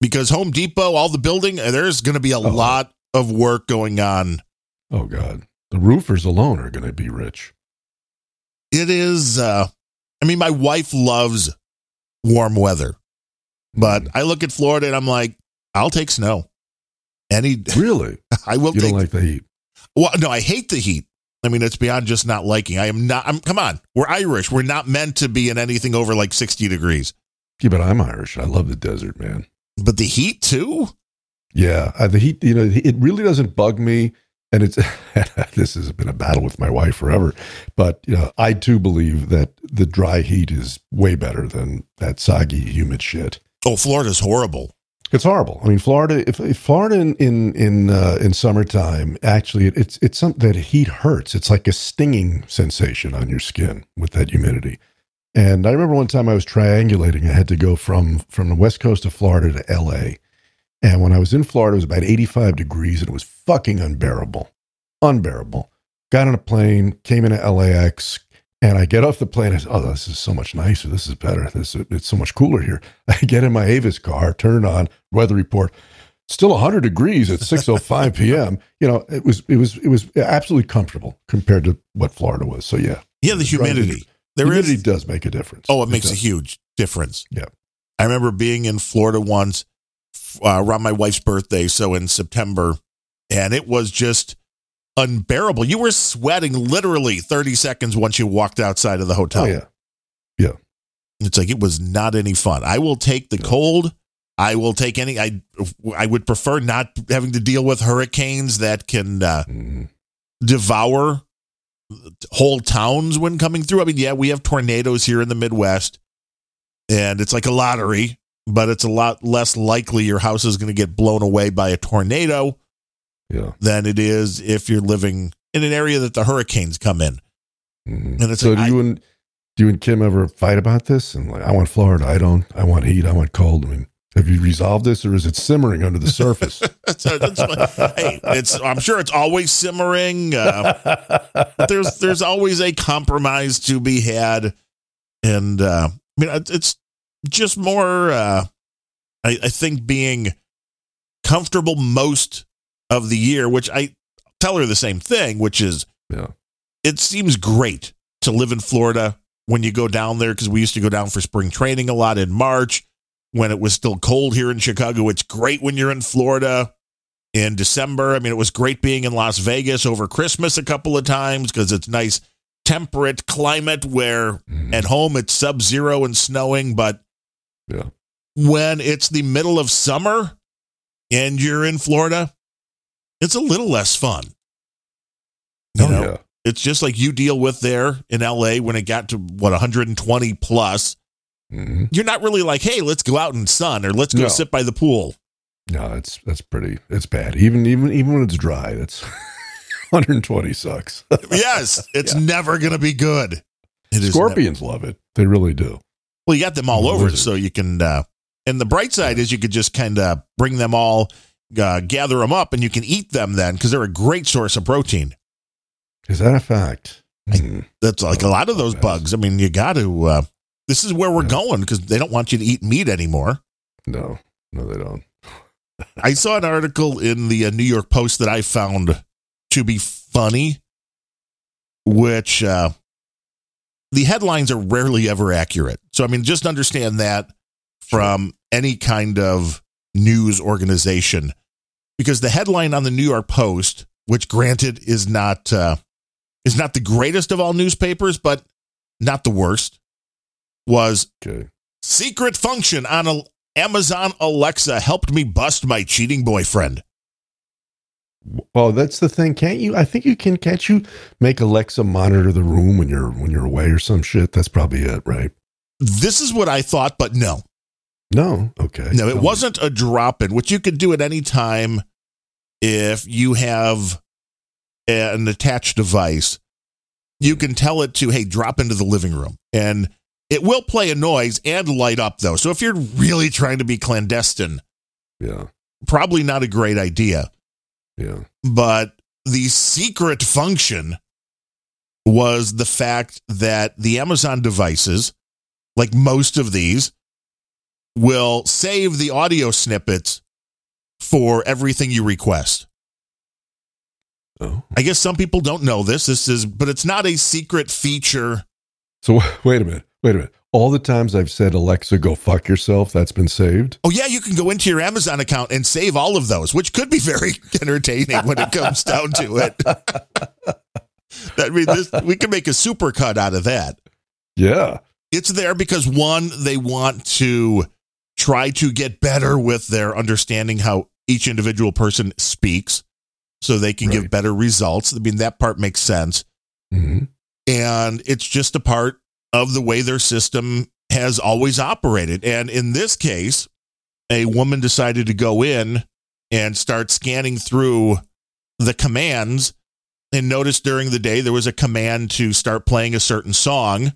because Home Depot, all the building, there's going to be a Oh. lot of work going on. Oh God, the roofers alone are going to be rich. It is, uh, I mean, my wife loves warm weather, but Mm. I look at Florida and I'm like, I'll take snow. Any, Really, I will you take. don't like the heat? well, no, I hate the heat. I mean, it's beyond just not liking. I am not. I'm. Come on, we're Irish. We're not meant to be in anything over like 60 degrees. Yeah, but I'm Irish. I love the desert, man. But the heat too. Yeah, uh, the heat. You know, it really doesn't bug me, and it's this has been a battle with my wife forever. But you know, I too believe that the dry heat is way better than that soggy, humid shit. Oh, Florida's horrible. It's horrible. I mean, Florida. If, if Florida in in in, uh, in summertime, actually, it, it's it's something that heat hurts. It's like a stinging sensation on your skin with that humidity. And I remember one time I was triangulating. I had to go from from the west coast of Florida to L.A. And when I was in Florida, it was about 85 degrees, and it was fucking unbearable, unbearable. Got on a plane, came into LAX, and I get off the plane. I said, "Oh, this is so much nicer. This is better. This it's so much cooler here." I get in my Avis car, turn it on, weather report. Still 100 degrees at 6:05 p.m. You know, it was it was it was absolutely comfortable compared to what Florida was. So yeah, Yeah, the humidity. There is. humidity does make a difference. Oh, it makes a huge difference. Yeah. I remember being in Florida once uh, around my wife's birthday, so in September, and it was just unbearable. You were sweating literally 30 seconds once you walked outside of the hotel. Oh yeah, It's like it was not any fun. I will take the cold. I will take any. I I would prefer not having to deal with hurricanes that can uh, Mhm. devour whole towns when coming through. I mean, yeah, we have tornadoes here in the Midwest, and it's like a lottery, but it's a lot less likely your house is going to get blown away by a tornado yeah. than it is if you're living in an area that the hurricanes come in. Mhm. And it's so like, do you and do you and Kim ever fight about this? And like, I want Florida. I don't. I want heat. I want cold. I mean, have you resolved this, or is it simmering under the surface? That's, that's hey, it's. I'm sure it's always simmering. Uh, there's there's always a compromise to be had, and uh, I mean it's just more. Uh, I, I think being comfortable most of the year, which I tell her the same thing, which is yeah. it seems great to live in Florida when you go down there because we used to go down for spring training a lot in March when it was still cold here in Chicago. It's great when you're in Florida in December. I mean, it was great being in Las Vegas over Christmas a couple of times because it's nice temperate climate where Mhm. at home it's sub zero and snowing, but Yeah. when it's the middle of summer and you're in Florida, it's a little less fun. You Oh, know? yeah. It's just like you deal with there in LA when it got to what 120 plus. Mhm. You're not really like, hey, let's go out in sun or let's go No. sit by the pool. No, it's that's pretty. It's bad. Even even even when it's dry, it's 120 sucks. yes, it's never going to be good. It Scorpions love it. They really do. Well, you got them all over, so you can. Uh, and the bright side is you could just kind of bring them all, uh, gather them up, and you can eat them then because they're a great source of protein. Is that a fact? I- Hmm. That's like a lot of those bugs. I mean, you got to. Uh, this is where we're Yeah. going because they don't want you to eat meat anymore. No, no, they don't. I saw an article in the uh, New York Post that I found to be funny, which uh, the headlines are rarely ever accurate. So, I mean, just understand that from any kind of news organization, because the headline on the New York Post, which granted is not uh, is not the greatest of all newspapers, but not the worst, was Okay. Secret function on a Amazon Alexa helped me bust my cheating boyfriend. Oh, that's the thing. Can't you? I think you can. Can't you make Alexa monitor the room when you're when you're away or some shit? That's probably it, right? This is what I thought, but no. No. Okay. No, it Tell wasn't a drop in, which you could do at any time if you have an attached device. You can tell it to, hey, drop into the living room. And it will play a noise and light up, though. So if you're really trying to be clandestine, Yeah. probably not a great idea. Yeah. but the secret function was the fact that the Amazon devices, like most of these, will save the audio snippets for everything you request. Oh. I guess some people don't know this. This is, but it's not a secret feature. So wait a minute. Wait a minute. All the times I've said Alexa, go fuck yourself, that's been saved. Oh yeah, you can go into your Amazon account and save all of those, which could be very entertaining when it comes down to it. that I mean, this, we can make a super cut out of that. Yeah. It's there because one, they want to try to get better with their understanding how each individual person speaks, so they can give better results. I mean, that part makes sense. hmm and it's just a part of the way their system has always operated. And in this case, a woman decided to go in and start scanning through the commands and noticed during the day there was a command to start playing a certain song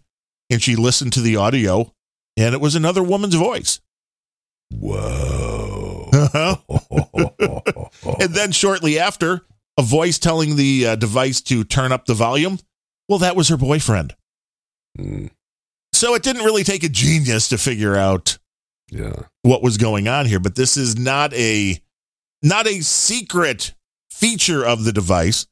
and she listened to the audio and it was another woman's voice. Whoa. and then shortly after, a voice telling the uh, device to turn up the volume. Well, that was her boyfriend. Mm, So it didn't really take a genius to figure out yeah. what was going on here, but this is not a not a secret feature of the device,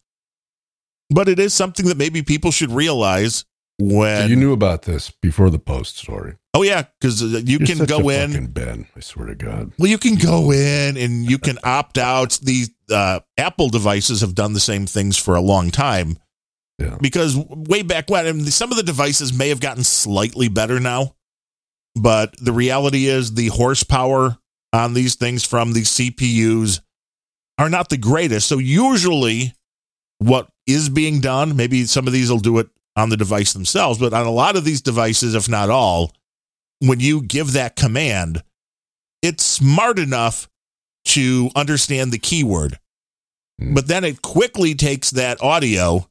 but it is something that maybe people should realize when So you knew about this before the post story. Oh yeah, cuz you You're can go in Ben. I swear to God. Well, you can go in and you can opt out. The uh, Apple devices have done the same things for a long time Yeah. because way back when, I mean, some of the devices may have gotten slightly better now, but the reality is the horsepower on these things from these CPUs are not the greatest. So usually, what is being done, maybe some of these will do it on the device themselves, but on a lot of these devices, if not all, when you give that command, it's smart enough to understand the keyword. Hmm. But then it quickly takes that audio,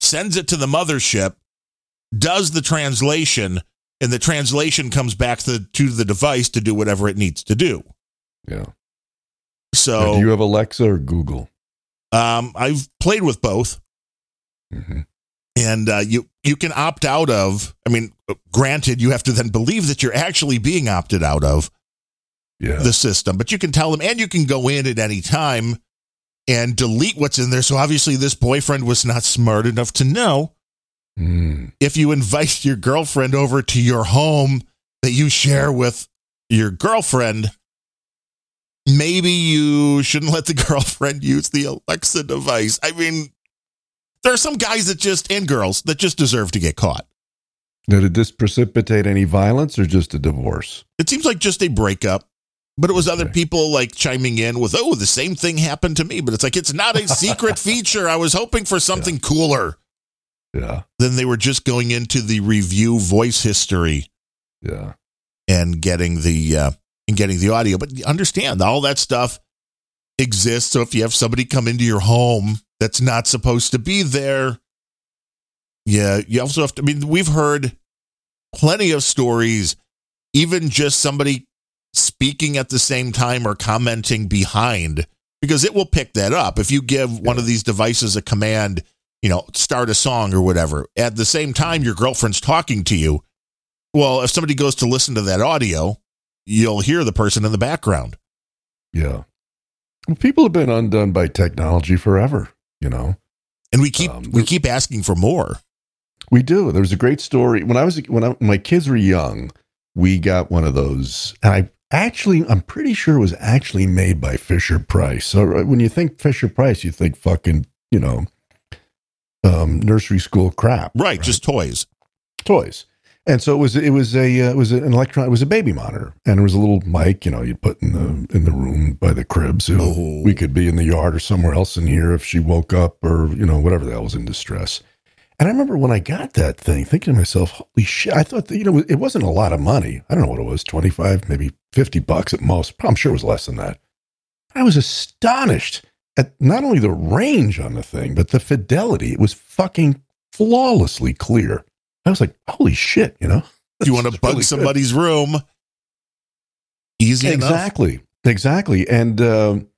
sends it to the mothership, does the translation, and the translation comes back to, to the device to do whatever it needs to do. Yeah. Now, So do you have Alexa or Google? um, I've played with both. hmm and uh, you you can opt out of. I mean, granted, you have to then believe that you're actually being opted out of Yeah. the system, but you can tell them, and you can go in at any time and delete what's in there. So obviously, this boyfriend was not smart enough to know Mm. if you invite your girlfriend over to your home that you share with your girlfriend. Maybe you shouldn't let the girlfriend use the Alexa device. I mean, there are some guys that just, and girls, that just deserve to get caught. Now, did this precipitate any violence or just a divorce? It seems like just a breakup, but it was other people like chiming in with, "Oh, the same thing happened to me." But it's like it's not a secret feature. I was hoping for something cooler Yeah. Then they were just going into the review voice history Yeah. and getting the uh, and getting the audio. But understand all that stuff exists. So if you have somebody come into your home that's not supposed to be there, yeah, you also have to. I mean, we've heard plenty of stories, even just somebody speaking at the same time or commenting behind, because it will pick that up. If you give one of these devices a command, you know, start a song or whatever, at the same time your girlfriend's talking to you. Well, if somebody goes to listen to that audio, you'll hear the person in the background. Yeah. Well, people have been undone by technology forever, you know. And we keep Um, we keep asking for more. We do. There was a great story when I was when I, my kids were young. We got one of those, and I actually I'm pretty sure it was actually made by Fisher Price. So uh, when you think Fisher Price, you think fucking you know um, nursery school crap, Right, just toys. toys. And so it was it was a uh, it was an electron it was a baby monitor, and it was a little mic you know you put in the in the room by the crib, so Oh. we could be in the yard or somewhere else in here if she woke up or you know whatever the hell was in distress. And I remember when I got that thing, thinking to myself, "Holy shit!" I thought that you know it wasn't a lot of money. I don't know what it was, twenty five, maybe fifty bucks at most. I'm sure it was less than that. I was astonished at not only the range on the thing, but the fidelity. It was fucking flawlessly clear. I was like, "Holy shit!" You know, you want to bug really good. somebody's room, easy enough. exactly, exactly. And um,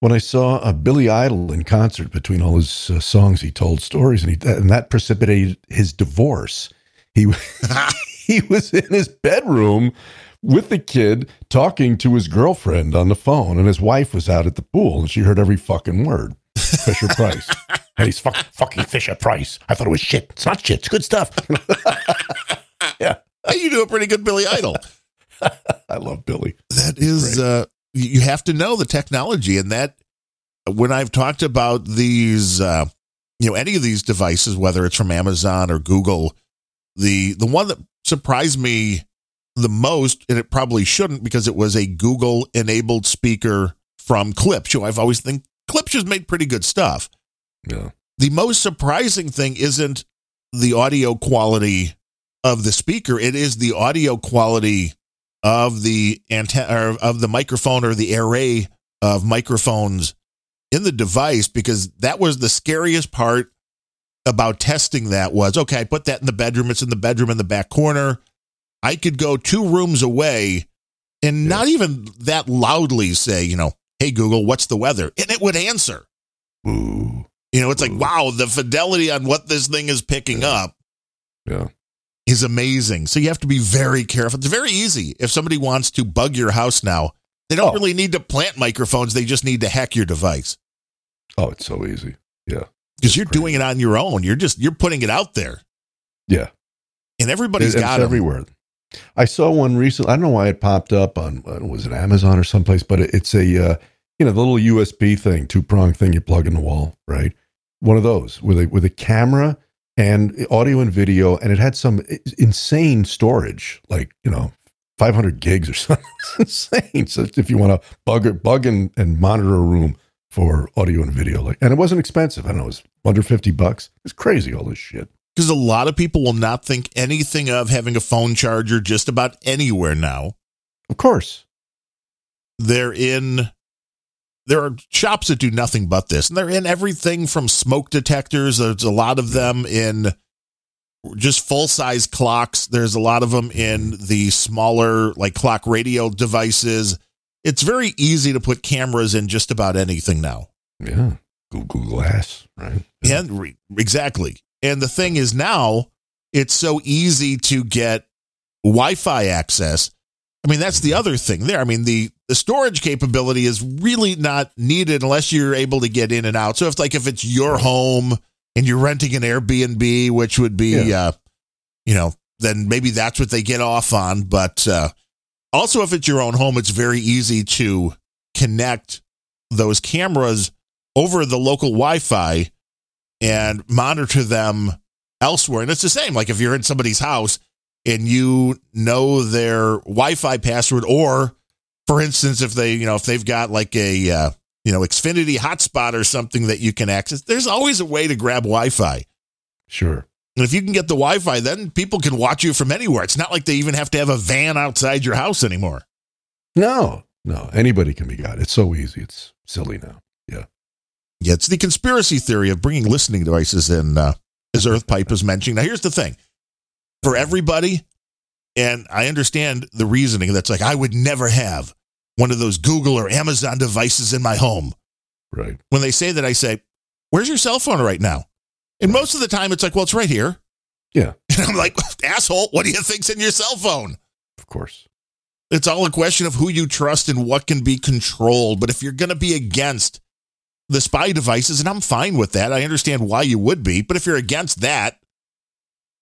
when I saw uh, Billy Idol in concert between all his uh, songs, he told stories, and he and that precipitated his divorce. He he was in his bedroom with the kid talking to his girlfriend on the phone, and his wife was out at the pool, and she heard every fucking word. Fisher Price. and he's fuck, fucking Fisher Price. I thought it was shit. It's not shit. It's good stuff. yeah. You do a pretty good Billy Idol. I love Billy. That is, uh, you have to know the technology, and that when I've talked about these, uh, you know, any of these devices, whether it's from Amazon or Google, the the one that surprised me the most, and it probably shouldn't because it was a Google enabled speaker from Klipsch. You know, I've always think Klipsch has made pretty good stuff. Yeah. The most surprising thing isn't the audio quality of the speaker; it is the audio quality of the antenna or of the microphone or the array of microphones in the device because that was the scariest part about testing that was okay, I put that in the bedroom. It's in the bedroom in the back corner. I could go two rooms away and Yeah. not even that loudly say, you know, hey, Google, what's the weather? And it would answer. Ooh. You know, it's like, wow, the fidelity on what this thing is picking Yeah. up Yeah. Is amazing. So you have to be very careful. It's very easy. If somebody wants to bug your house now, they don't Oh. really need to plant microphones. They just need to hack your device Oh, it's so easy. Yeah. because you're crazy. doing it on your own. You're just, you're putting it out there Yeah. and everybody's It- got 'em. everywhere. I saw one recently. I don't know why it popped up on was it Amazon or someplace, but it, it's a uh, you know the little USB thing, two prong thing you plug in the wall, right? One of those with a with a camera and audio and video, and it had some insane storage, like you know. 500 gigs or something. It's insane. So if you want to bug or bug and, and monitor a room for audio and video, like, and it wasn't expensive. I don't know, it was under 50 bucks. It's crazy, all this shit. because a lot of people will not think anything of having a phone charger just about anywhere now. Of course. They're in there are shops that do nothing but this. And they're in everything from smoke detectors. There's a lot of them in just full size clocks. There's a lot of them in the smaller like clock radio devices. It's very easy to put cameras in just about anything now. Yeah. Google Glass, right? And re- exactly. And the thing is now it's so easy to get Wi-Fi access. I mean, that's the other thing there. I mean, the the storage capability is really not needed unless you're able to get in and out. So if like if it's your home and you're renting an Airbnb, which would be Yeah. uh you know, then maybe that's what they get off on, but uh also if it's your own home, it's very easy to connect those cameras over the local Wi-Fi and monitor them elsewhere. And it's the same. Like if you're in somebody's house and you know their Wi-Fi password, or for instance, if they, you know, if they've got like a, uh, you know, Xfinity hotspot or something that you can access, there's always a way to grab Wi-Fi. Sure. And if you can get the Wi-Fi, then people can watch you from anywhere. It's not like they even have to have a van outside your house anymore. No, no, anybody can be got. It's so easy. It's silly now. Yeah. Yeah, it's the conspiracy theory of bringing listening devices in, uh, as Earth Pipe was mentioning. Now, here's the thing for everybody, and I understand the reasoning that's like, I would never have one of those Google or Amazon devices in my home. Right. When they say that, I say, Where's your cell phone right now? And most of the time, it's like, Well, it's right here. Yeah. And I'm like, Asshole, what do you think's in your cell phone? Of course. It's all a question of who you trust and what can be controlled. But if you're going to be against the spy devices, and I'm fine with that, I understand why you would be. But if you're against that,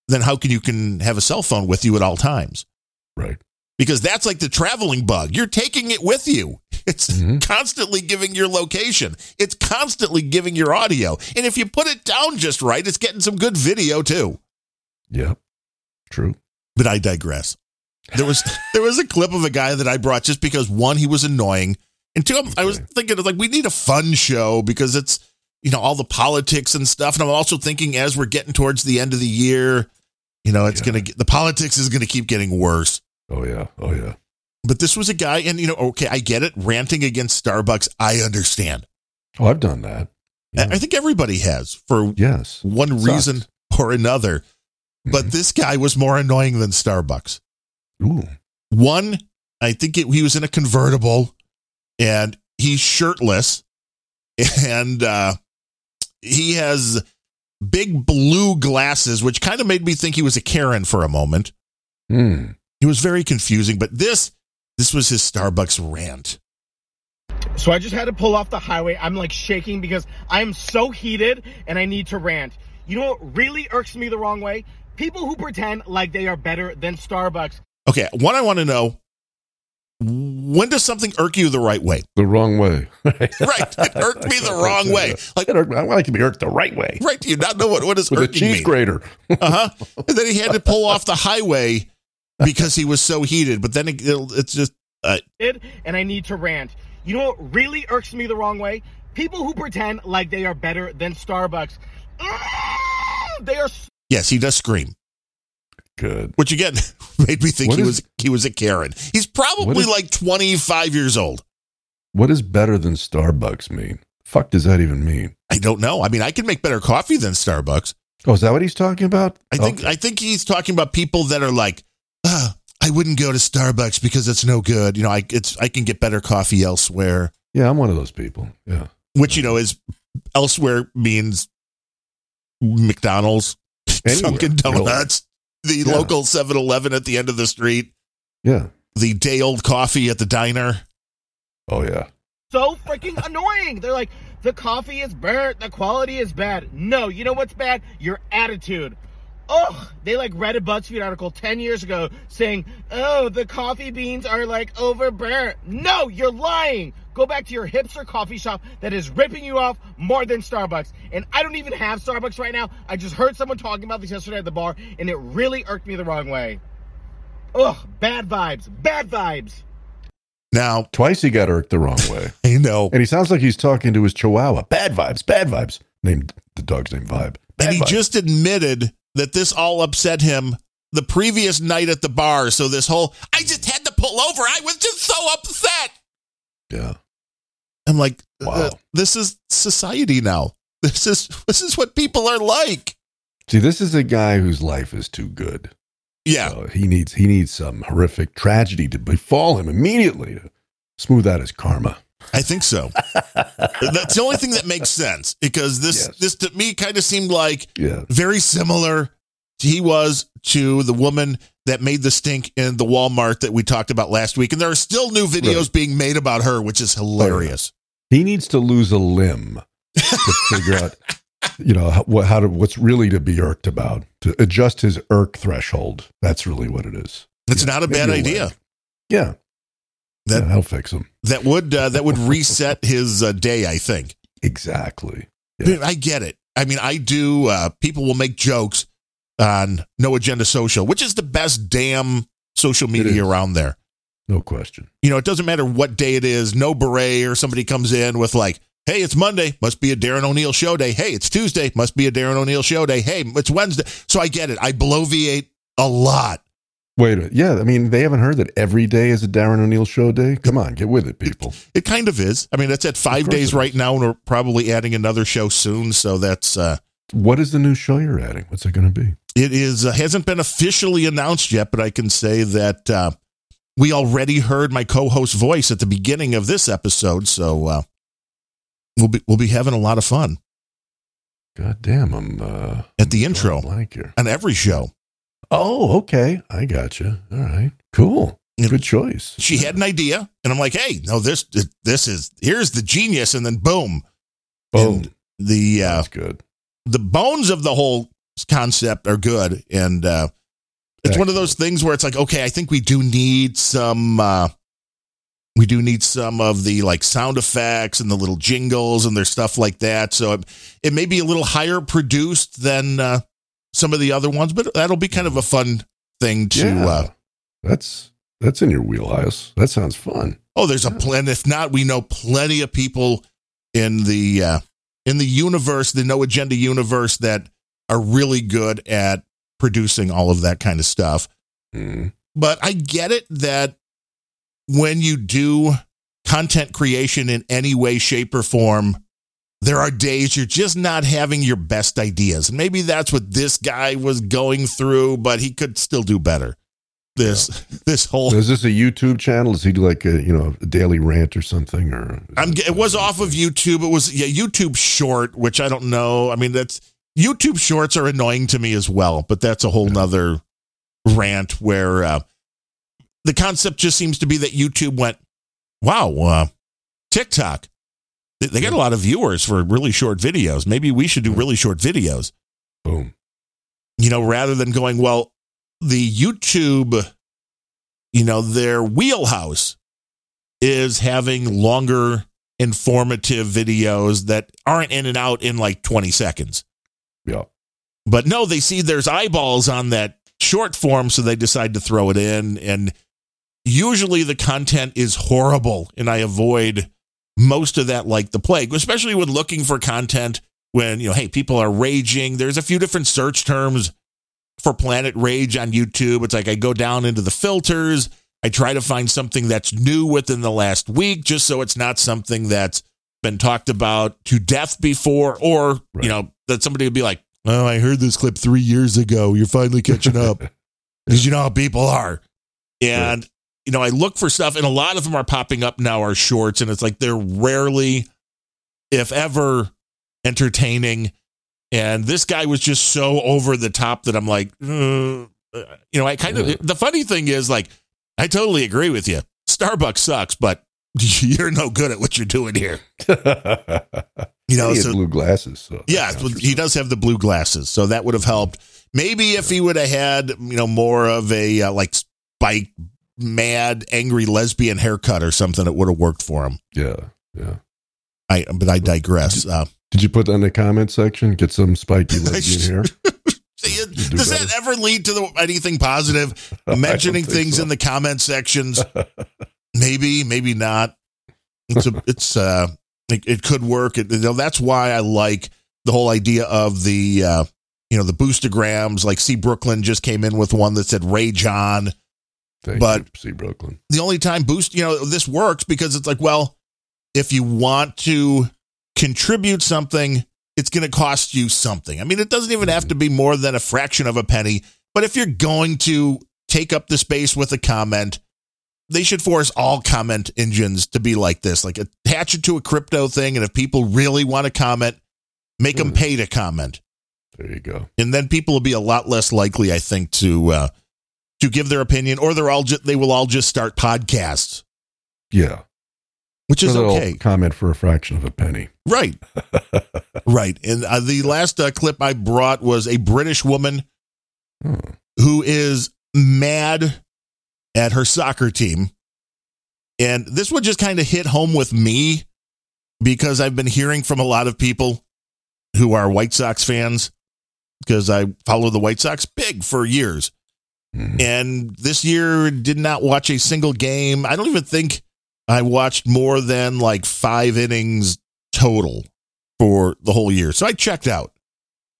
then how can you can have a cell phone with you at all times? Right. Because that's like the traveling bug. You're taking it with you. It's Mhm. constantly giving your location. It's constantly giving your audio. And if you put it down just right, it's getting some good video too. Yeah. True. but I digress. There was there was a clip of a guy that I brought just because one he was annoying, and two I was thinking like we need a fun show because it's you know all the politics and stuff, and I'm also thinking as we're getting towards the end of the year, you know it's Yeah. gonna the politics is gonna keep getting worse. Oh yeah. Oh yeah. But this was a guy, and you know okay I get it, ranting against Starbucks, I understand. Oh, I've done that. I- Yeah. I think everybody has for yes. one reason or another. But Mhm. this guy was more annoying than Starbucks. Ooh. One, I think it, he was in a convertible and he's shirtless and uh, he has big blue glasses, which kind of made me think he was a Karen for a moment. Hmm. It was very confusing, but this this was his Starbucks rant. So I just had to pull off the highway. I'm like shaking because I'm so heated and I need to rant. You know what really irks me the wrong way? People who pretend like they are better than Starbucks. Okay, one I want to know when does something irk you the right way? The wrong way. right. It irked me the wrong way. Like, It irked- I like to be irked the right way. right? Do you not know what, what is With a cheese me? grater. Uh huh. And then he had to pull off the highway because he was so heated. But then it, it'll- it's just, uh, And I need to rant. You know what really irks me the wrong way? People who pretend like they are better than Starbucks. Mm, They are yes, he does scream. Good. Which again made me think What he is- was he was a Karen. He's probably is- like 25 years old. What does better than Starbucks mean? Fuck does that even mean? I don't know. I mean, I can make better coffee than Starbucks. Oh, is that what he's talking about? I think Okay. I think he's talking about people that are like, "Ah, I wouldn't go to Starbucks because it's no good. You know, I it's I can get better coffee elsewhere. yeah, I'm one of those people. Yeah. Which you know is elsewhere means McDonald's, Anywhere, Dunkin'. Donuts, the Yeah. local 7-Eleven at the end of the street, Yeah. the day old coffee at the diner. Oh, yeah. so freaking annoying. They're like, the coffee is burnt, the quality is bad. No, you know what's bad? Your attitude. Oh, they like read a BuzzFeed article 10 years ago saying, oh, the coffee beans are like overburnt. No, you're lying. Go back to your hipster coffee shop that is ripping you off more than Starbucks. And I don't even have Starbucks right now. I just heard someone talking about this yesterday at the bar, and it really irked me the wrong way. Ugh, bad vibes. Bad vibes. Now, Twice he got irked the wrong way. I know. And he sounds like he's talking to his chihuahua. Bad vibes, bad vibes. Named the dog's name Vibe. Bad and he vibes. just admitted that this all upset him the previous night at the bar. So this whole I just had to pull over. I was just so upset. Yeah. I'm like, Wow. uh, this is society now. This is this is what people are like. See, this is a guy whose life is too good. Yeah. So he needs he needs some horrific tragedy to befall him immediately to smooth out his karma. I think so. That's the only thing that makes sense because this Yes. this to me kind of seemed like Yeah. very similar he was to the woman that made the stink in the Walmart that we talked about last week and there are still new videos Right. being made about her which is oh, hilarious. He needs to lose a limb to figure out, you know, how, how to, what's really to be irked about, to adjust his irk threshold. That's really what it is. It's Yeah, not a bad idea. Yeah. That- yeah, that'll fix him. That would uh, that would reset his uh, day, I think. Exactly. Yeah. I get it. I mean, I do. Uh, people will make jokes on No Agenda Social, which is the best damn social media around there. No question. You know, it doesn't matter what day it is. No beret or somebody comes in with like, "Hey, it's Monday, must be a Darren O'Neill show day." Hey, it's Tuesday, must be a Darren O'Neill show day. Hey, it's Wednesday. So I get it. I bloviate a lot. Wait a. Yeah, I mean, they haven't heard that every day is a Darren O'Neill show day. Come on, get with it, people. It kind of is. I mean, it's at five days right now, and we're probably adding another show soon. So that's uh, What is the new show you're adding? What's it going to be? It is uh, hasn't been officially announced yet, but I can say that uh, we already heard my co-host voice at the beginning of this episode, so uh, we'll be we'll be having a lot of fun God damn, I'm uh, at the intro on every show. Oh, okay. I got you. All right. Cool. Good choice. She had an idea, and I'm like, "Hey, no this this is here's the genius," and then boom, Boom. And the uh, That's good. the bones of the whole concept are good, and uh, it's one of those things where it's like, okay, I think we do need some. Uh, we do need some of the like sound effects and the little jingles and their stuff like that. So it, it may be a little higher produced than uh, some of the other ones, but that'll be kind of a fun thing to. yeah. Uh, that's that's in your wheelhouse. That sounds fun. oh, there's a plan. If not, we know plenty of people in the uh, in the universe, the no agenda universe, that are really good at producing all of that kind of stuff. Mm. but I get it that when you do content creation in any way, shape, or form, there are days you're just not having your best ideas. And maybe that's what this guy was going through, but he could still do better. This this whole So is this a YouTube channel? Is he like a you know a daily rant or something? Or I'm it was off of YouTube. It was yeah, YouTube short, which I don't know. I mean, that's YouTube shorts are annoying to me as well, but that's a whole nother rant where uh the concept just seems to be that YouTube went, wow, uh, TikTok, they, they get a lot of viewers for really short videos. Maybe we should do really short videos. Boom. You know, rather than going, well, the YouTube, you know, their wheelhouse is having longer informative videos that aren't in and out in like 20 seconds. Yeah. But no, they see there's eyeballs on that short form, so they decide to throw it in. And usually the content is horrible, and I avoid most of that like the plague, especially when looking for content when, you know, hey, people are raging. There's a few different search terms for Planet Rage on YouTube. It's like I go down into the filters. I try to find something that's new within the last week, just so it's not something that's been talked about to death before, or, Right. you know, that somebody would be like, oh, I heard this clip three years ago. You're finally catching up. Because you know how people are. And, you know, I look for stuff, and a lot of them are popping up now are shorts, and it's like they're rarely, if ever, entertaining. And this guy was just so over the top that I'm like, uh, you know, I kind of, Yeah. the funny thing is, like, I totally agree with you. Starbucks sucks, but you're no good at what you're doing here. You know, he so blue glasses. So yeah, he does have the blue glasses, so that would have helped. Maybe if he would have had, you know, more of a uh, like spike, mad, angry lesbian haircut or something, that would have worked for him. Yeah, yeah. I, but I digress. Uh, Did you put that in the comment section? Get some spiky lesbian hair. see, it- do does better. that ever lead to the, anything positive? Mentioning things so. in the comment sections, maybe, maybe not. It's a, it's uh, it, it could work. It, you know, that's why I like the whole idea of the uh, you know, the boostograms. Like, see, Brooklyn just came in with one that said Ray On." Thank but- you, see Brooklyn. the only time boost you know this works because it's like well if you want to contribute something it's going to cost you something i mean it doesn't even have to be more than a fraction of a penny but if you're going to take up the space with a comment they should force all comment engines to be like this like attach it to a crypto thing and if people really want to comment make them Mhm. pay to comment There you go. and then people will be a lot less likely i think to uh to give their opinion or they're all ju- they will all just start podcasts. Yeah. which is So okay. Comment for a fraction of a penny. right. Right. And uh, the last uh, clip i brought was a british woman Oh, who is mad at her soccer team. And this one just kind of hit home with me because i've been hearing from a lot of people who are white sox fans because i follow the white sox big for years mhm. and this year did not watch a single game. I don't even think I watched more than like five innings total for the whole year. So I checked out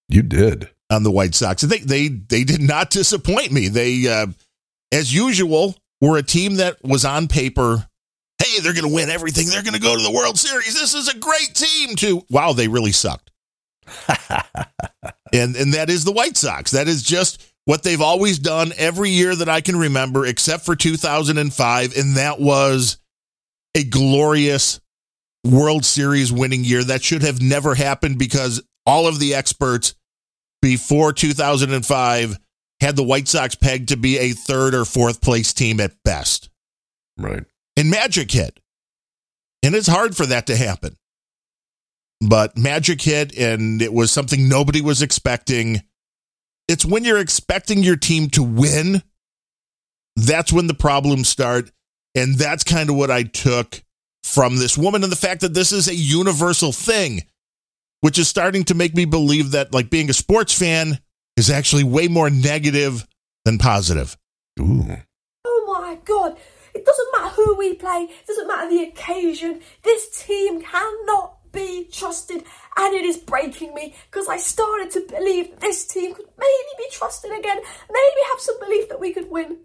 You did. on the White Sox. They they they did not disappoint me. They uh, as usual were a team that was on paper. Hey, they're going to win everything. They're going to go to the World Series. This is a great team. To wow, they really sucked. and and that is the White Sox. That is just what they've always done every year that I can remember, except for 2005, and that was a glorious World Series winning year. That should have never happened because all of the experts before 2005 had the White Sox pegged to be a third or fourth place team at best. Right. And Magic hit. And it's hard for that to happen. But Magic hit, and it was something nobody was expecting. It's when you're expecting your team to win, that's when the problems start. And that's kind of what I took from this woman and the fact that this is a universal thing, which is starting to make me believe that, like, being a sports fan is actually way more negative than positive. Ooh. Oh my god! It doesn't matter who we play, it doesn't matter the occasion. This team cannot be trusted, and it is breaking me because I started to believe this team could maybe be trusted again, maybe have some belief that we could win.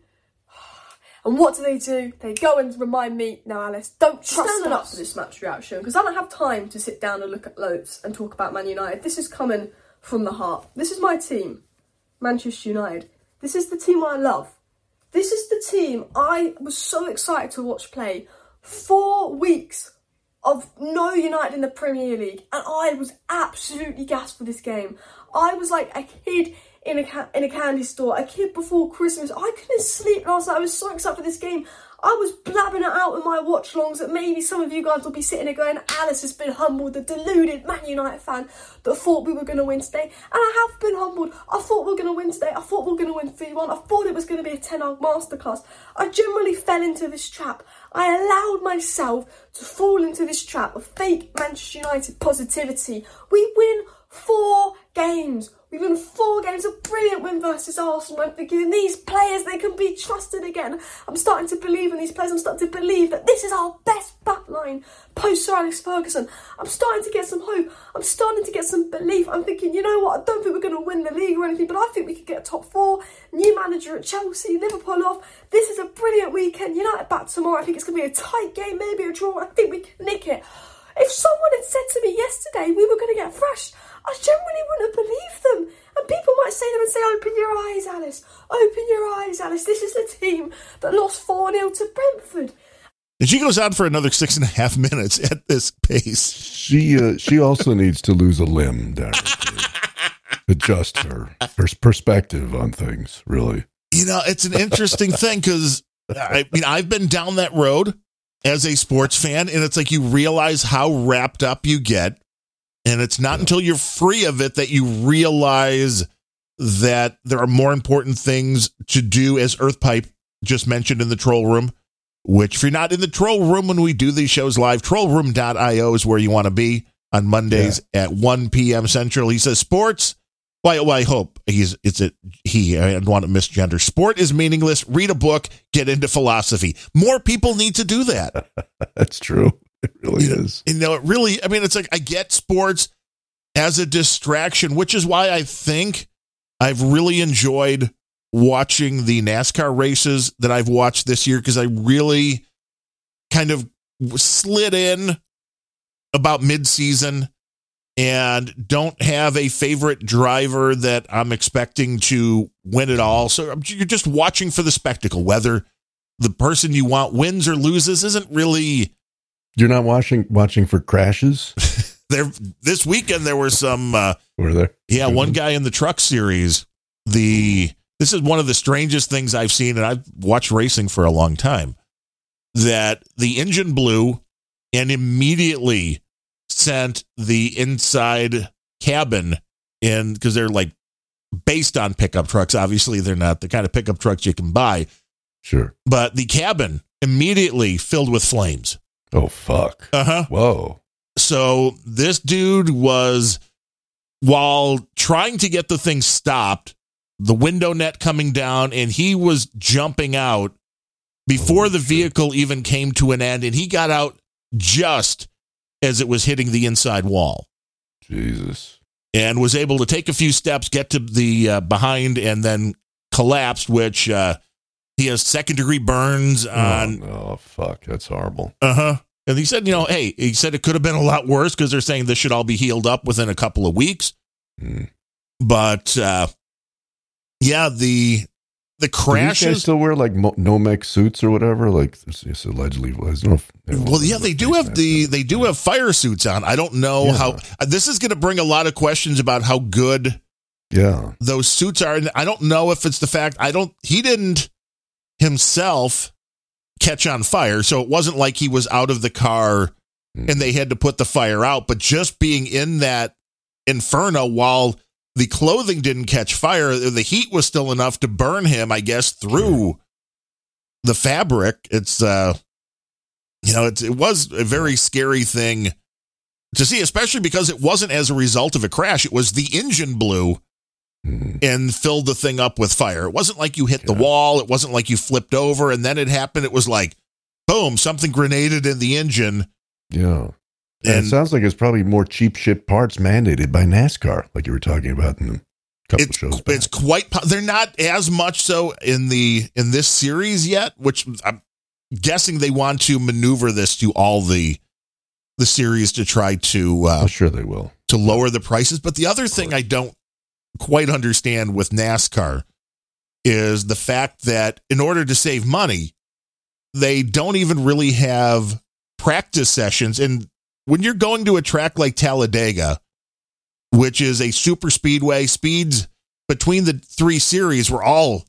And what do they do? They go and remind me, no, Alice, don't trust Standing us. up for this match reaction because I don't have time to sit down and look at loads and talk about Man United. This is coming from the heart. This is my team, Manchester United. This is the team I love. This is the team I was so excited to watch play. Four weeks of no United in the Premier League, and I was absolutely gassed for this game. I was like a kid in a ca- in a candy store, a kid before Christmas. I couldn't sleep last night. I was so excited for this game. I was blabbing it out in my watchalongs that maybe some of you guys will be sitting there going, Alice has been humbled, the deluded Man United fan that thought we were going to win today. And I have been humbled. I thought we were going to win today. I thought we were going to win 3 1. I thought it was going to be a 10 hour masterclass. I generally fell into this trap. I allowed myself to fall into this trap of fake Manchester United positivity. We win four games. We've won four games, a brilliant win versus Arsenal. I'm thinking these players, they can be trusted again. I'm starting to believe in these players. I'm starting to believe that this is our best back line post Sir Alex Ferguson. I'm starting to get some hope. I'm starting to get some belief. I'm thinking, you know what? I don't think we're going to win the league or anything, but I think we could get a top four. New manager at Chelsea, Liverpool off. This is a brilliant weekend. United back tomorrow. I think it's going to be a tight game, maybe a draw. I think we can nick it. If someone had said to me yesterday we were going to get thrashed, I generally wouldn't have believed them. And people might say them and say, Open your eyes, Alice. Open your eyes, Alice. This is the team that lost 4 0 to Brentford. And she goes on for another six and a half minutes at this pace. She uh, she also needs to lose a limb, Darren, to adjust her her perspective on things. Really, You know, it's an interesting thing because I mean, I've been down that road as a sports fan, and it's like you realize how wrapped up you get. And it's not until you're free of it that you realize that there are more important things to do, as Earthpipe just mentioned in the troll room. Which, if you're not in the troll room when we do these shows live, trollroom.io is where you want to be on Mondays at 1 p.m. Central. He says, Sports. Well, well, I hope he's it's a he. I don't want to misgender. Sport is meaningless. Read a book. Get into philosophy. More people need to do that. that's true. It really you know, is. You know, it really. I mean, it's like I get sports as a distraction, which is why I think I've really enjoyed watching the NASCAR races that I've watched this year because I really kind of slid in about mid-season and don't have a favorite driver that I'm expecting to win it all. So um, you're just watching for the spectacle. Whether the person you want wins or loses isn't really. You're not watching watching for crashes. There this weekend there were some. Uh, Were there? yeah, one guy in the truck series. The this is one of the strangest things I've seen, and I've watched racing for a long time. That the engine blew and immediately sent the inside cabin in because they're like based on pickup trucks. Obviously, they're not the kind of pickup trucks you can buy, Sure. but the cabin immediately filled with flames. Oh fuck. Uh huh. Whoa. So this dude was, while trying to get the thing stopped, the window net coming down, and he was jumping out before the vehicle even came to an end, and he got out just as it was hitting the inside wall Jesus. and was able to take a few steps, get to the uh, behind, and then collapsed, which uh, he has second degree burns on. oh, no, fuck. That's horrible. Uh huh. And he said, you know, hey, he said it could have been a lot worse because they're saying this should all be healed up within a couple of weeks. Mm. But uh, yeah, the the crashes. Do these guys still wear like mo- Nomex suits or whatever? Like it's, allegedly. I don't know Well, yeah, they do have the they do have fire suits on. I don't know Yeah. how. uh, This is going to bring a lot of questions about how good Yeah. those suits are. And I don't know if it's the fact I don't. He didn't himself catch on fire, so it wasn't like he was out of the car Mm. and they had to put the fire out. But just being in that inferno while the clothing didn't catch fire, the heat was still enough to burn him. I guess through the fabric. It's uh, you know, it's, it was a very scary thing to see, especially because it wasn't as a result of a crash. It was the engine blew. And filled the thing up with fire. It wasn't like you hit the wall. It wasn't like you flipped over and then it happened. It was like, boom, something grenaded in the engine. Yeah. And, And it sounds like it's probably more cheap shit parts mandated by NASCAR, like you were talking about in a couple it's shows. back. it's quite. They're not as much so in the in this series yet, which I'm guessing they want to maneuver this to all the the series to try to uh, I'm sure they will. to lower the prices. But the other thing I don't quite understand with NASCAR is the fact that in order to save money, they don't even really have practice sessions. And when you're going to a track like Talladega, which is a super speedway, speeds between the three series were all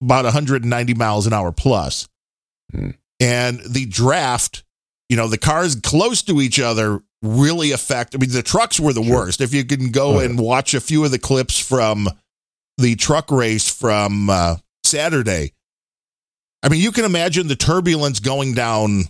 about 190 miles an hour plus. Hmm. And the draft, you know, the cars close to each other really affect. I mean, the trucks were the worst. If you can go Oh, yeah. and watch a few of the clips from the truck race from uh, Saturday, I mean, you can imagine the turbulence going down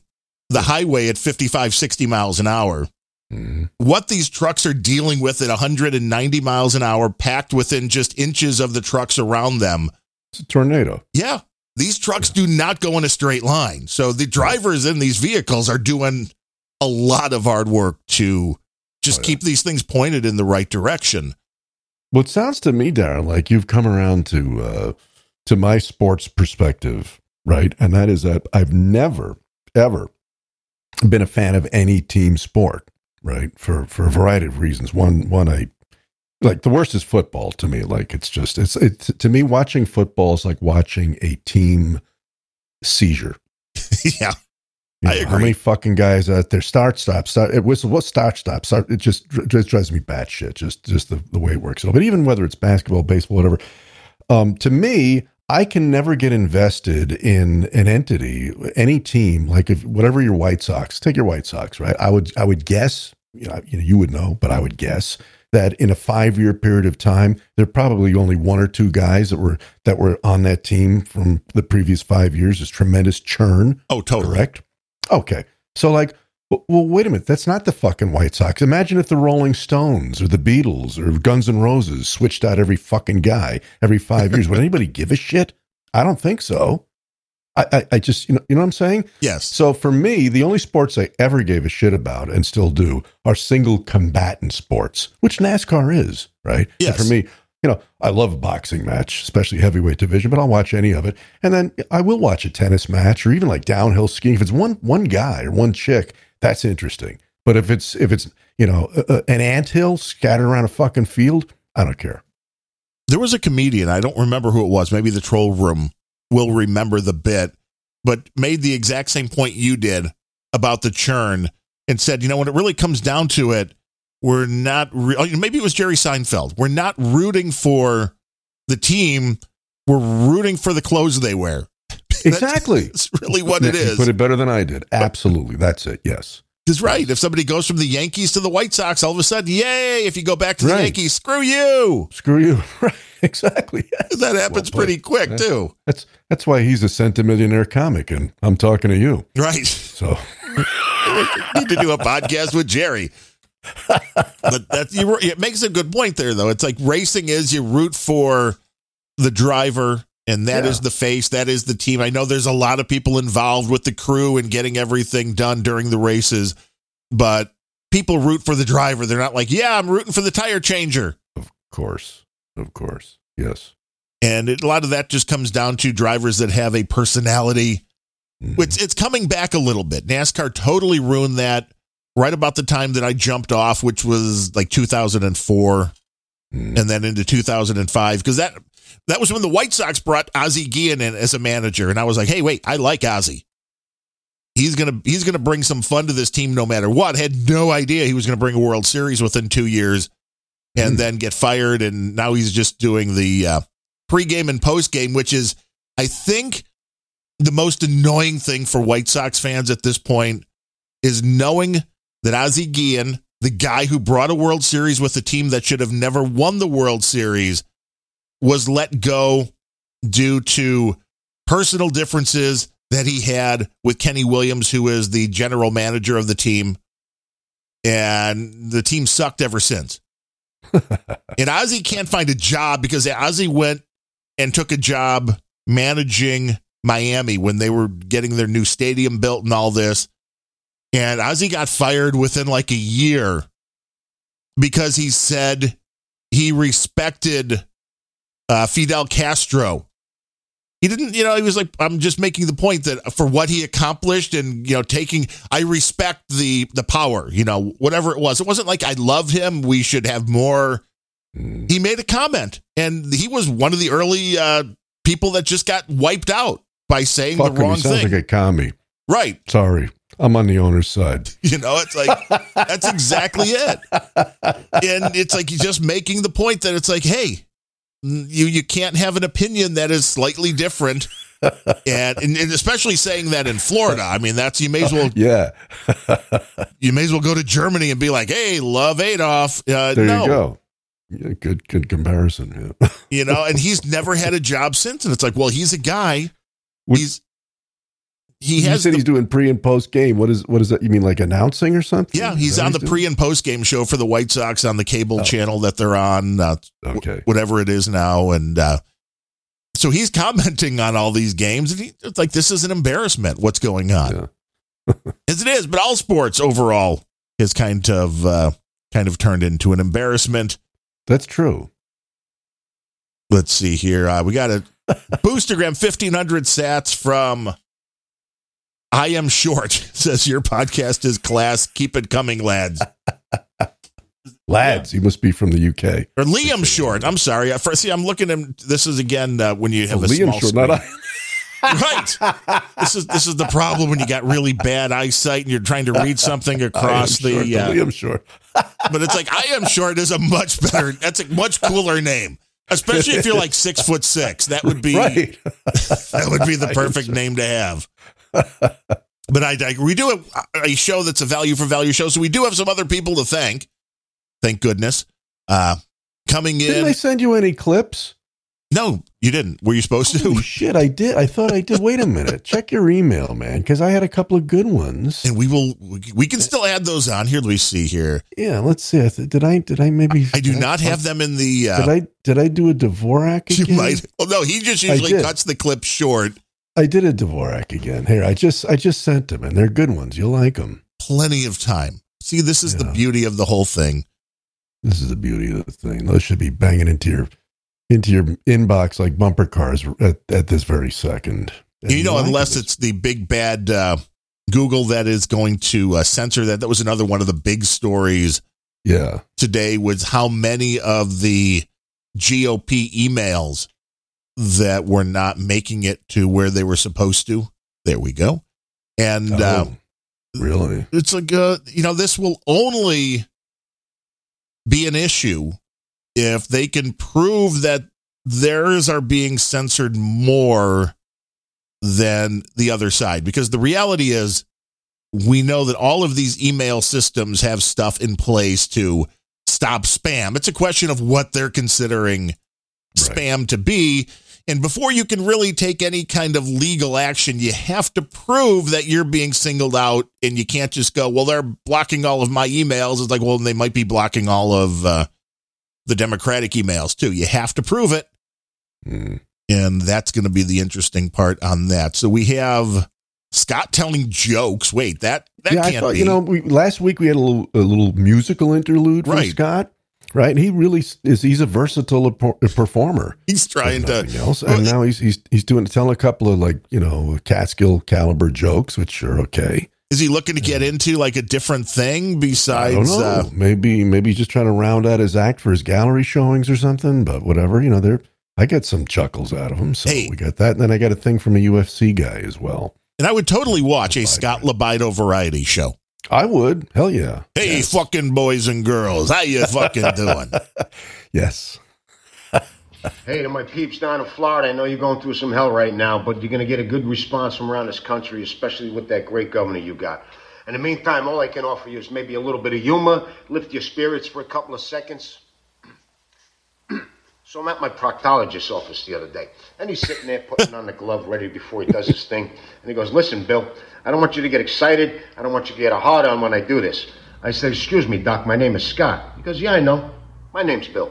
the highway at 55, 60 miles an hour. Mhm. What these trucks are dealing with at 190 miles an hour, packed within just inches of the trucks around them. It's a tornado. Yeah, these trucks do not go in a straight line. So the drivers in these vehicles are doing a lot of hard work to just Oh, yeah. keep these things pointed in the right direction. Well, it sounds to me, Darren, like you've come around to uh, to my sports perspective, right? And that is that I've never, ever been a fan of any team sport, right? For for a variety of reasons. One, one, I like the worst is football to me. Like it's just it's it's to me watching football is like watching a team seizure. yeah. You I know, How many fucking guys out there start stop start it whistle what start stop start it just just drives me batshit just just the, the way it works. But even whether it's basketball, baseball, whatever, um, to me, I can never get invested in an entity, any team. Like if whatever your White Sox, take your White Sox, right? I would I would guess, you know, you, know, you would know, but I would guess that in a five year period of time, there are probably only one or two guys that were that were on that team from the previous five years. There's tremendous churn. Oh, totally. Correct. Okay. So, like, well, wait a minute. That's not the fucking White Sox. Imagine if the Rolling Stones or the Beatles or Guns N' Roses switched out every fucking guy every five years. Would anybody give a shit? I don't think so. I, I, I just, you know, you know what I'm saying? Yes. So for me, the only sports I ever gave a shit about and still do are single combatant sports, which NASCAR is, right? And Yes. for me, you know, I love a boxing match, especially heavyweight division, but I'll watch any of it. And then I will watch a tennis match or even like downhill skiing. If it's one one guy or one chick, that's interesting. But if it's if it's you know a, a- an anthill scattered around a fucking field, I don't care. There was a comedian, I don't remember who it was, maybe the troll room will remember the bit, but made the exact same point you did about the churn and said, you know, when it really comes down to it, we're not, re- oh, maybe it was Jerry Seinfeld. We're not rooting for the team, we're rooting for the clothes they wear. Exactly. That's really what it is. You. Put it better than I did. Absolutely. That's it. Yes. Because right, if somebody goes from the Yankees to the White Sox, all of a sudden, yay! If you go back to the Right. Yankees, screw you. Screw you. Right. Exactly. Yes. That happens Well pretty quick Yeah. too. That's that's why he's a centimillionaire comic, and I'm talking to you. Right. So need to do a podcast with Jerry. But that you it makes a good point there though. It's like racing is you root for the driver and that is Yeah. the face, that is the team. I know there's a lot of people involved with the crew and getting everything done during the races, but people root for the driver. They're not like, "Yeah, I'm rooting for the tire changer." of course, of course, yes. And it, a lot of that just comes down to drivers that have a personality. Mhm. It's it's coming back a little bit. NASCAR totally ruined that right about the time that I jumped off, which was like 2004 Mm. and then into 2005 because that that was when the White Sox brought Ozzie Guillen in as a manager and I was like, "Hey, wait, I like Ozzie. He's going to he's to bring some fun to this team no matter what." Had no idea he was going to bring a World Series within 2 years and Hmm. then get fired and now he's just doing the uh pregame and postgame, which is I think the most annoying thing for White Sox fans at this point is knowing that Ozzie Guillen, the guy who brought a World Series with a team that should have never won the World Series, was let go due to personal differences that he had with Kenny Williams, who is the general manager of the team. And the team sucked ever since. and Ozzy can't find a job because Ozzy went and took a job managing Miami when they were getting their new stadium built and all this. And Ozzy got fired within like a year because he said he respected uh, Fidel Castro. He didn't, you know, he was like, I'm just making the point that for what he accomplished and, you know, taking, I respect the, the power, you know, whatever it was. It wasn't like I love him. We should have more. He made a comment and he was one of the early uh, people that just got wiped out by saying Fuck the him. wrong He sounds thing. like a commie. right. Sorry, I'm on the owner's side. You know, it's like, that's exactly it. And it's like, he's just making the point that it's like, hey, you you can't have an opinion that is slightly different. and, and and especially saying that in Florida, I mean that's you may as well Yeah. you may as well go to Germany and be like, "Hey, love Adolf." Uh, There no, you go. Yeah, good good comparison. Yeah. you know, and he's never had a job since. And it's like, well, he's a guy. He's he you has said the- he's doing pre and post game. What is what is that? You mean like announcing or something? yeah, he's on the doing? pre and post game show for the White Sox on the cable Oh. channel that they're on, uh, Okay. whatever it is now, and uh, so he's commenting on all these games, and he, it's like this is an embarrassment. What's going on? Yeah. As it is, but all sports overall is kind of uh, kind of turned into an embarrassment. That's true. Let's see here. Uh, we got a Boostagram 1500 sats from I Am Short. Says your podcast is class. Keep it coming, lads. Lads, he must be from the UK. Or Liam Short. I'm sorry. I first see. I'm looking at this is again uh, when you have Oh, a Liam small Short, screen. not I. right. This is this is the problem when you got really bad eyesight and you're trying to read something across the. short, uh, Liam Short. but it's like I am short is a much better. That's a much cooler name, especially if you're like six foot six. That would be Right. that would be the perfect name to have. But I, I we do a, a show that's a value for value show, so we do have some other people to thank. Thank goodness. Uh, coming in. Didn't. I send you any clips? no, you didn't. Were you supposed to? Holy shit, I did. I thought I did. Wait a minute. Check your email, man, because I had a couple of good ones. And we will. We can still add those on here. Let me see here. Yeah, let's see. I th- Did I? Did I maybe? I do not have them in the. Uh, Did I? Did I do a Dvorak you might. Well, no, he just usually cuts the clip short. I did a Dvorak again. Here, I just I just sent them, and they're good ones. You'll like them. Plenty of time. See, this is the beauty of the whole thing. This is the beauty of the thing. Those should be banging into your into your inbox like bumper cars at, at this very second. And you know, like unless it. it's the big bad uh, Google that is going to uh, censor that. That was another one of the big stories yeah, today was how many of the GOP emails that were not making it to where they were supposed to. There we go. And uh, Oh, really? it's a uh, you know this will only be an issue if they can prove that theirs are being censored more than the other side because the reality is we know that all of these email systems have stuff in place to stop spam it's a question of what they're considering spam to be and before you can really take any kind of legal action, you have to prove that you're being singled out and you can't just go, well, they're blocking all of my emails. It's like, well, they might be blocking all of uh, the Democratic emails too. You have to prove it. Mm. And that's going to be the interesting part on that. So we have Scott telling jokes. Wait, that, that yeah, can't thought be. you know we, last week we had a little a little musical interlude from Right. Scott. Right, he really is. He's a versatile performer. He's trying to. else. Well, and now he's he's he's doing telling a couple of like you know Catskill caliber jokes, which are okay. Is he looking to get into like a different thing besides? Uh, maybe maybe he's just trying to round out his act for his gallery showings or something. But whatever, you know, there I get some chuckles out of him. So Hey. we got that, and then I got a thing from a UFC guy as well. and I would totally watch a Scott Libido variety show. I would, hell yeah, Hey, Yes. fucking boys and girls, how you fucking doing? yes. Hey, to my peeps down in Florida, I know you're going through some hell right now, but you're going to get a good response from around this country, especially with that great governor you got. In the meantime, all I can offer you is maybe a little bit of humor, lift your spirits for a couple of seconds. So I'm at my proctologist's office the other day, and he's sitting there putting on the glove ready before he does his thing. And he goes, Listen, Bill, I don't want you to get excited. I don't want you to get a hard on when I do this. I said, Excuse me, Doc, my name is Scott. He goes, Yeah, I know. My name's Bill.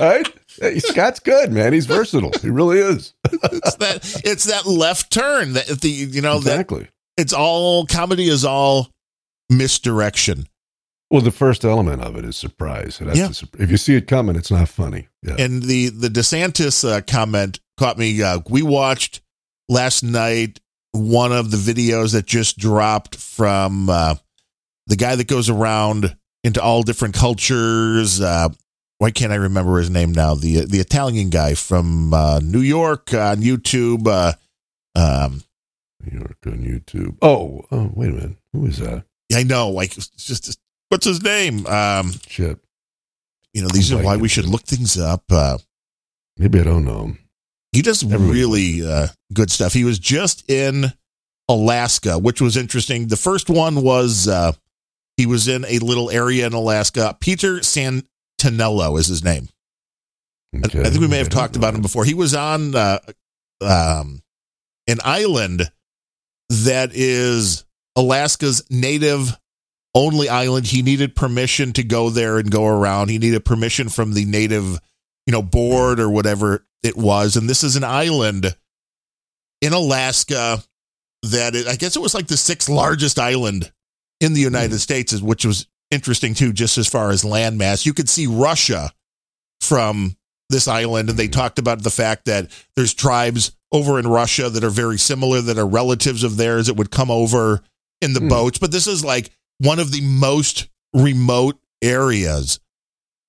All right, hey, Scott's good, man. He's versatile. He really is. It's that it's that left turn that the you know that exactly. it's all comedy is all misdirection. Well, the first element of it is surprise. Yeah. the if you see it coming, it's not funny. Yeah. And the the DeSantis uh, comment caught me. Uh, we watched last night one of the videos that just dropped from uh, the guy that goes around into all different cultures. Uh, why can't I remember his name now? The the Italian guy from uh, New York on YouTube. Uh, um, New York on YouTube. Oh, oh, wait a minute. Who is that? I know, like it's just what's his name? Um, Shit. you know, these are why we should look things up. Uh, Maybe I don't know he does Everybody really uh, good stuff. He was just in Alaska, which was interesting. The first one was uh, he was in a little area in Alaska. Peter Santenello is his name. I- Okay. I think we may have I talked about him before. He was on uh, um, an island that is Alaska's native only island. He needed permission to go there and go around. He needed permission from the native, you know, board or whatever it was. And this is an island in Alaska that is, I guess it was like the sixth largest island in the United States, which was interesting too, just as far as landmass. You could see Russia from this island, and they talked about the fact that there's tribes over in Russia that are very similar, that are relatives of theirs that would come over in the Hmm. boats. But this is like one of the most remote areas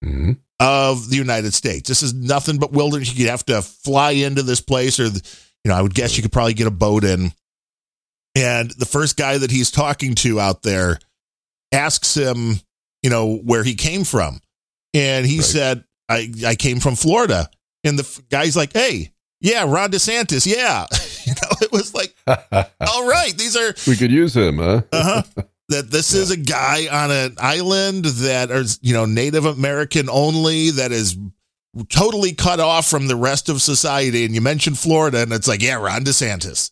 Mhm. of the United States. This is nothing but wilderness. You'd have to fly into this place, or you know, I would guess you could probably get a boat in. And the first guy that he's talking to out there asks him, you know, where he came from, and he Right. said, "I I came from Florida." And the f- guy's like, "Hey, yeah, Ron DeSantis, yeah." you know, it was like, all right, these are we could use him, huh? uh-huh. that this is a guy on an island that is you know native american only that is totally cut off from the rest of society and you mentioned florida and it's like yeah ron desantis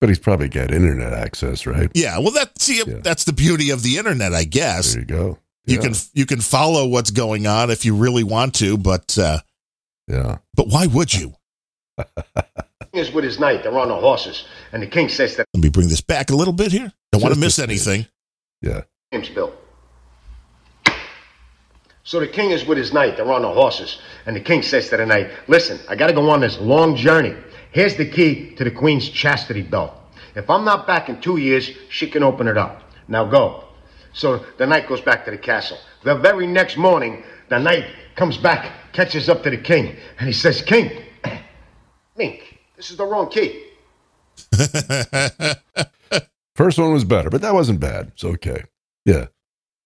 But he's probably got internet access, right? yeah well that see Yeah. that's the beauty of the internet i guess There you go. you Yeah. can you can follow what's going on if you really want to but uh Yeah. but why would you is with his knight. They're on the horses. And the king says to let me bring this back a little bit here don't want to miss anything. smidge. Yeah. James Bill. So the king is with his knight. They're on the horses. And the king says to the knight, Listen, I got to go on this long journey. Here's the key to the queen's chastity belt. If I'm not back in two years, she can open it up. Now go. So the knight goes back to the castle. The very next morning, the knight comes back, catches up to the king, and he says, King, Mink, this is the wrong key. First one was better, but that wasn't bad. It's okay. Yeah.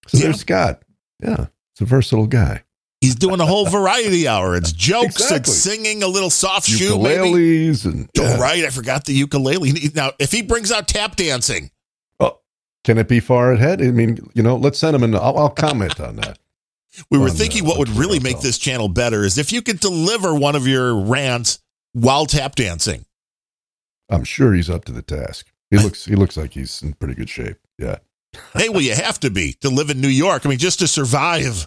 So Yeah. there's Scott. Yeah. It's a versatile guy. he's doing a whole variety hour it's jokes Exactly. it's singing a little soft shoe maybe Ukuleles and Oh, right. I forgot the ukulele. Now, if he brings out tap dancing, can it be far ahead? I mean, you know, let's send him an. I'll, I'll comment on that. we were On, thinking uh, what would really make this channel better is if you could deliver one of your rants while tap dancing. I'm sure he's up to the task. He looks. He looks like he's in pretty good shape. Yeah, hey, well, you have to be to live in New York. I mean, just to survive,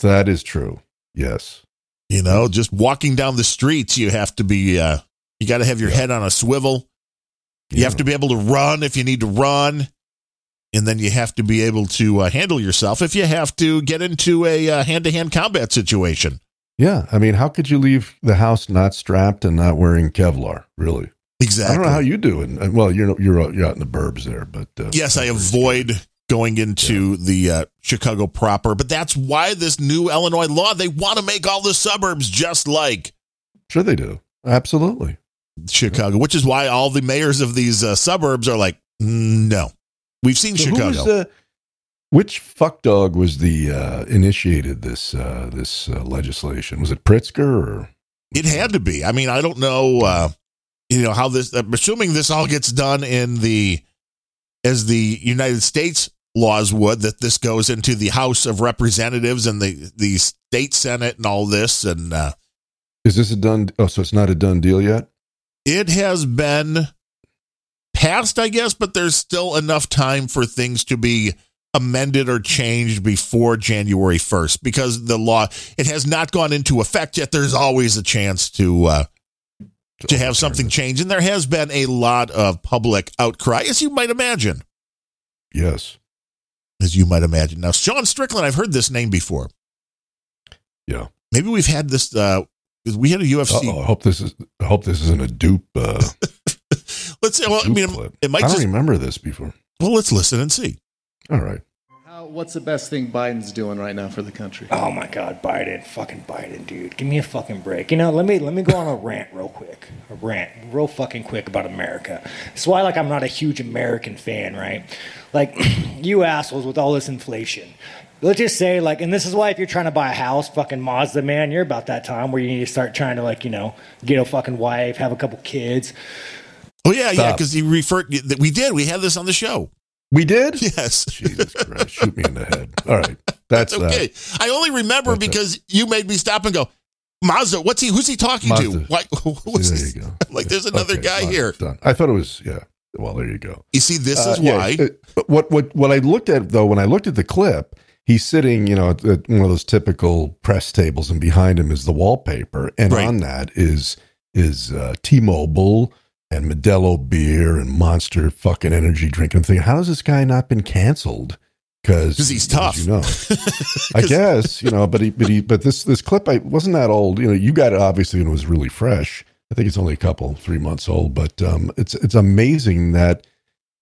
that is true. Yes. you know, just walking down the streets, you have to be, uh, you got to have your Yeah. head on a swivel. You Yeah. have to be able to run if you need to run. And then you have to be able to uh, handle yourself if you have to get into a hand to hand combat situation. Yeah. I mean, how could you leave the house not strapped and not wearing Kevlar? Really? Exactly. I don't know how you do it. Uh, Well, you're you're out- you're out in the burbs there, but uh, yes, I avoid going into the uh, Chicago proper, but that's why this new Illinois law they want to make all the suburbs just like Sure, they do. Absolutely. Chicago, which is why all the mayors of these uh, suburbs are like, "Mm, no, we've seen So who Chicago. was, uh, which fuck dog was the uh, initiated this uh, this uh, legislation? Was it Pritzker or it had to be. I mean, I don't know, uh, you know, how this. I'm assuming this all gets done in the as the United States laws would that this goes into the House of Representatives and the the state Senate and all this and. uh is this a done? Oh, so it's not a done deal yet. it has been passed, I guess, but there's still enough time for things to be amended or changed before January 1st because the law it has not gone into effect yet. There's always a chance to uh, to have something change, and there has been a lot of public outcry, as you might imagine. Yes. As you might imagine. Now, Sean Strickland, I've heard this name before. Yeah. Maybe we've had this. Uh, we had a UFC. Uh-oh, I hope this is. I hope this isn't a dupe. Uh, Let's say. Well, I mean, clip. it might I don't just. remember this before. Well, let's listen and see. All right. How, what's the best thing Biden's doing right now for the country? Oh my God, Biden, fucking Biden, dude, give me a fucking break. You know, let me let me go on a rant real quick, a rant real fucking quick about America. That's why, like, I'm not a huge American fan, right? Like, you assholes with all this inflation, let's just say like, and this is why if you're trying to buy a house, fucking Mazda man, you're about that time where you need to start trying to like, you know, get a fucking wife, have a couple kids. Oh yeah, yeah, because he referred that we did. We had this on the show. We did? Yes. Jesus Christ. Shoot me in the head. All right. That's okay. that. I only remember it. because you made me stop and go, Mazda, what's he who's he talking Mazda. to? Why There you go. Like there's another Okay, guy here. done. I thought it was, yeah. Well, there you go. You see, this Uh, is yeah, why. what what what I looked at though when I looked at the clip, he's sitting, you know, at, at one of those typical press tables, and behind him is the wallpaper, and Right. on that is is uh, T-Mobile and Modelo beer and Monster fucking energy drink. I'm thinking, how has this guy not been canceled? Because he's tough. you know. I guess you know, but he, but he, but this this clip, I wasn't that old. You know, you got it obviously and it was really fresh. I think it's only a couple, three months old, but um, it's it's amazing that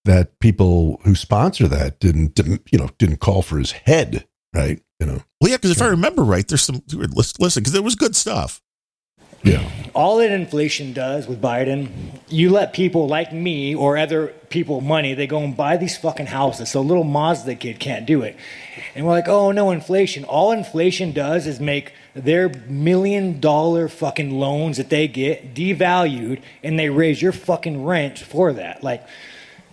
that people who sponsor that didn't, didn't you know didn't call for his head, right? You know, Well, yeah, because if I remember right, there's some listen because there was good stuff. Yeah, all that inflation does with Biden, you let people like me or other people money, they go and buy these fucking houses. So little Mazda kid can't do it. And we're like, oh no, inflation. All inflation does is make their million dollar fucking loans that they get devalued and they raise your fucking rent for that. Like,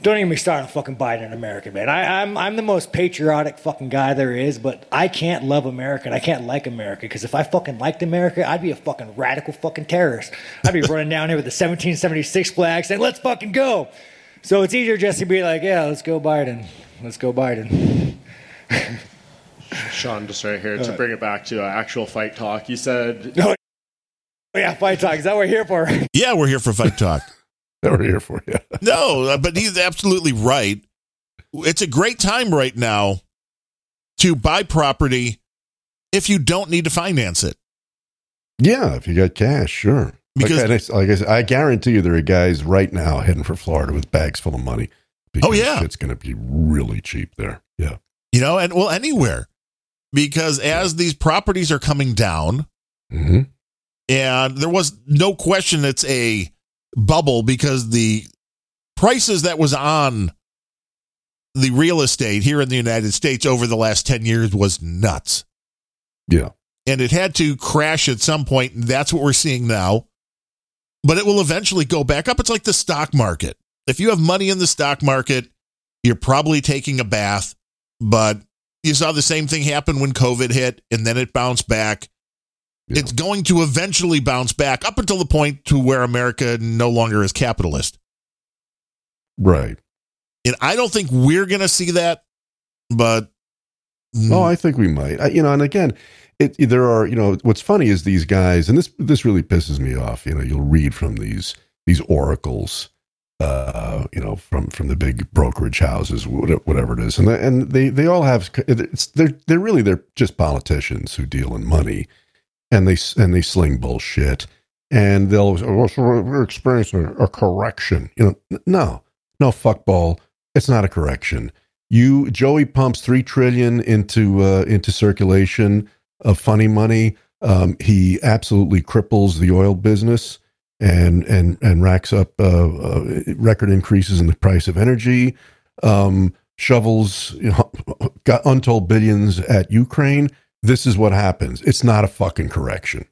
don't even start on fucking Biden and America, man. I, I'm I'm the most patriotic fucking guy there is, but I can't love America and I can't like America because if I fucking liked America, I'd be a fucking radical fucking terrorist. I'd be running down here with the 1776 flag saying, "Let's fucking go." So it's easier just to be like, "Yeah, let's go Biden. Let's go Biden." Sean, just right here to bring it back to uh, actual fight talk. You said Oh yeah, fight talk. Is that what we're here for? Yeah, we're here for fight talk. We're here for you. no, uh, but he's absolutely right. It's a great time right now to buy property if you don't need to finance it. Yeah, if you got cash, sure. Because- like, I, like I said, I guarantee you there are guys right now heading for Florida with bags full of money. Oh, yeah. it's going to be really cheap there. Yeah, You know, and well, anywhere. Because as these properties are coming down, hmm and there was no question it's a bubble because the prices that was on the real estate here in the United States over the last 10 years was nuts. yeah, and it had to crash at some point and that's what we're seeing now. But it will eventually go back up. It's like the stock market. If you have money in the stock market you're probably taking a bath. But you saw the same thing happen when covid hit and then it bounced back Yeah. it's going to eventually bounce back up until the point to where america no longer is capitalist right. and i don't think we're going to see that but Oh, I think we might. I, you know, and again, it, there are. You know, what's funny is these guys, and this this really pisses me off. You know, you'll read from these these oracles, uh, you know, from from the big brokerage houses, whatever, whatever it is, and they, and they they all have. It's they're they're really they're just politicians who deal in money, and they and they sling bullshit, and they'll so a, a correction. You know, no, no fuckball. It's not a correction you Joey pumps three trillion into uh, into circulation of funny money. Um, he absolutely cripples the oil business and and and racks up uh, uh, record increases in the price of energy. Um, shovels you know, got untold billions at Ukraine. This is what happens. It's not a fucking correction.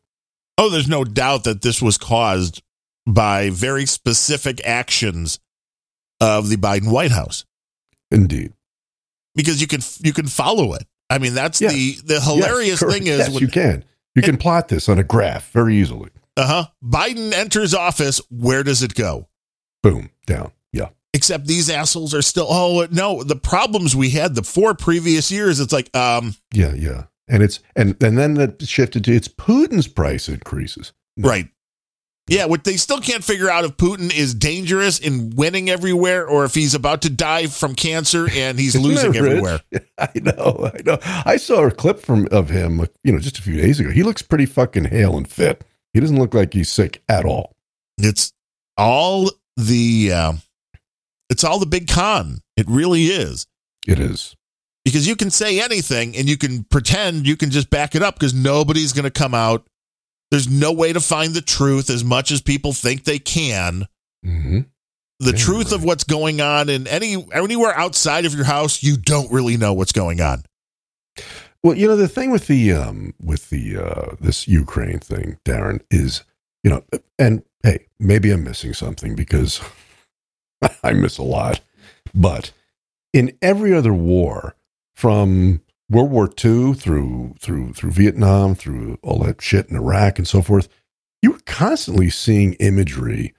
Oh, there's no doubt that this was caused by very specific actions of the Biden White House Indeed. because you can you can follow it. I mean, that's Yes. the the hilarious Yes, thing is yes, when you can you can plot this on a graph very easily. uh-huh, Biden enters office, where does it go? Boom down. Yeah. Except these assholes are still oh no, the problems we had the four previous years, it's like um Yeah, yeah. And it's and and then that shifted to it's Putin's price increases. right. Yeah, what they still can't figure out if Putin is dangerous in winning everywhere or if he's about to die from cancer and he's losing everywhere. I know, I know. I saw a clip from of him, you know, just a few days ago. He looks pretty fucking hale and fit. He doesn't look like he's sick at all. It's all the uh, it's all the big con. It really is. It is. Because you can say anything and you can pretend you can just back it up because nobody's going to come out. There's no way to find the truth as much as people think they can. hmm The truth of what's going on in any anywhere outside of your house, you don't really know what's going on. Well, you know the thing with the um with the uh this Ukraine thing, Darren, is you know, and hey, maybe I'm missing something because I miss a lot. But in every other war, from World War II through through through Vietnam, through all that shit in Iraq and so forth, you were constantly seeing imagery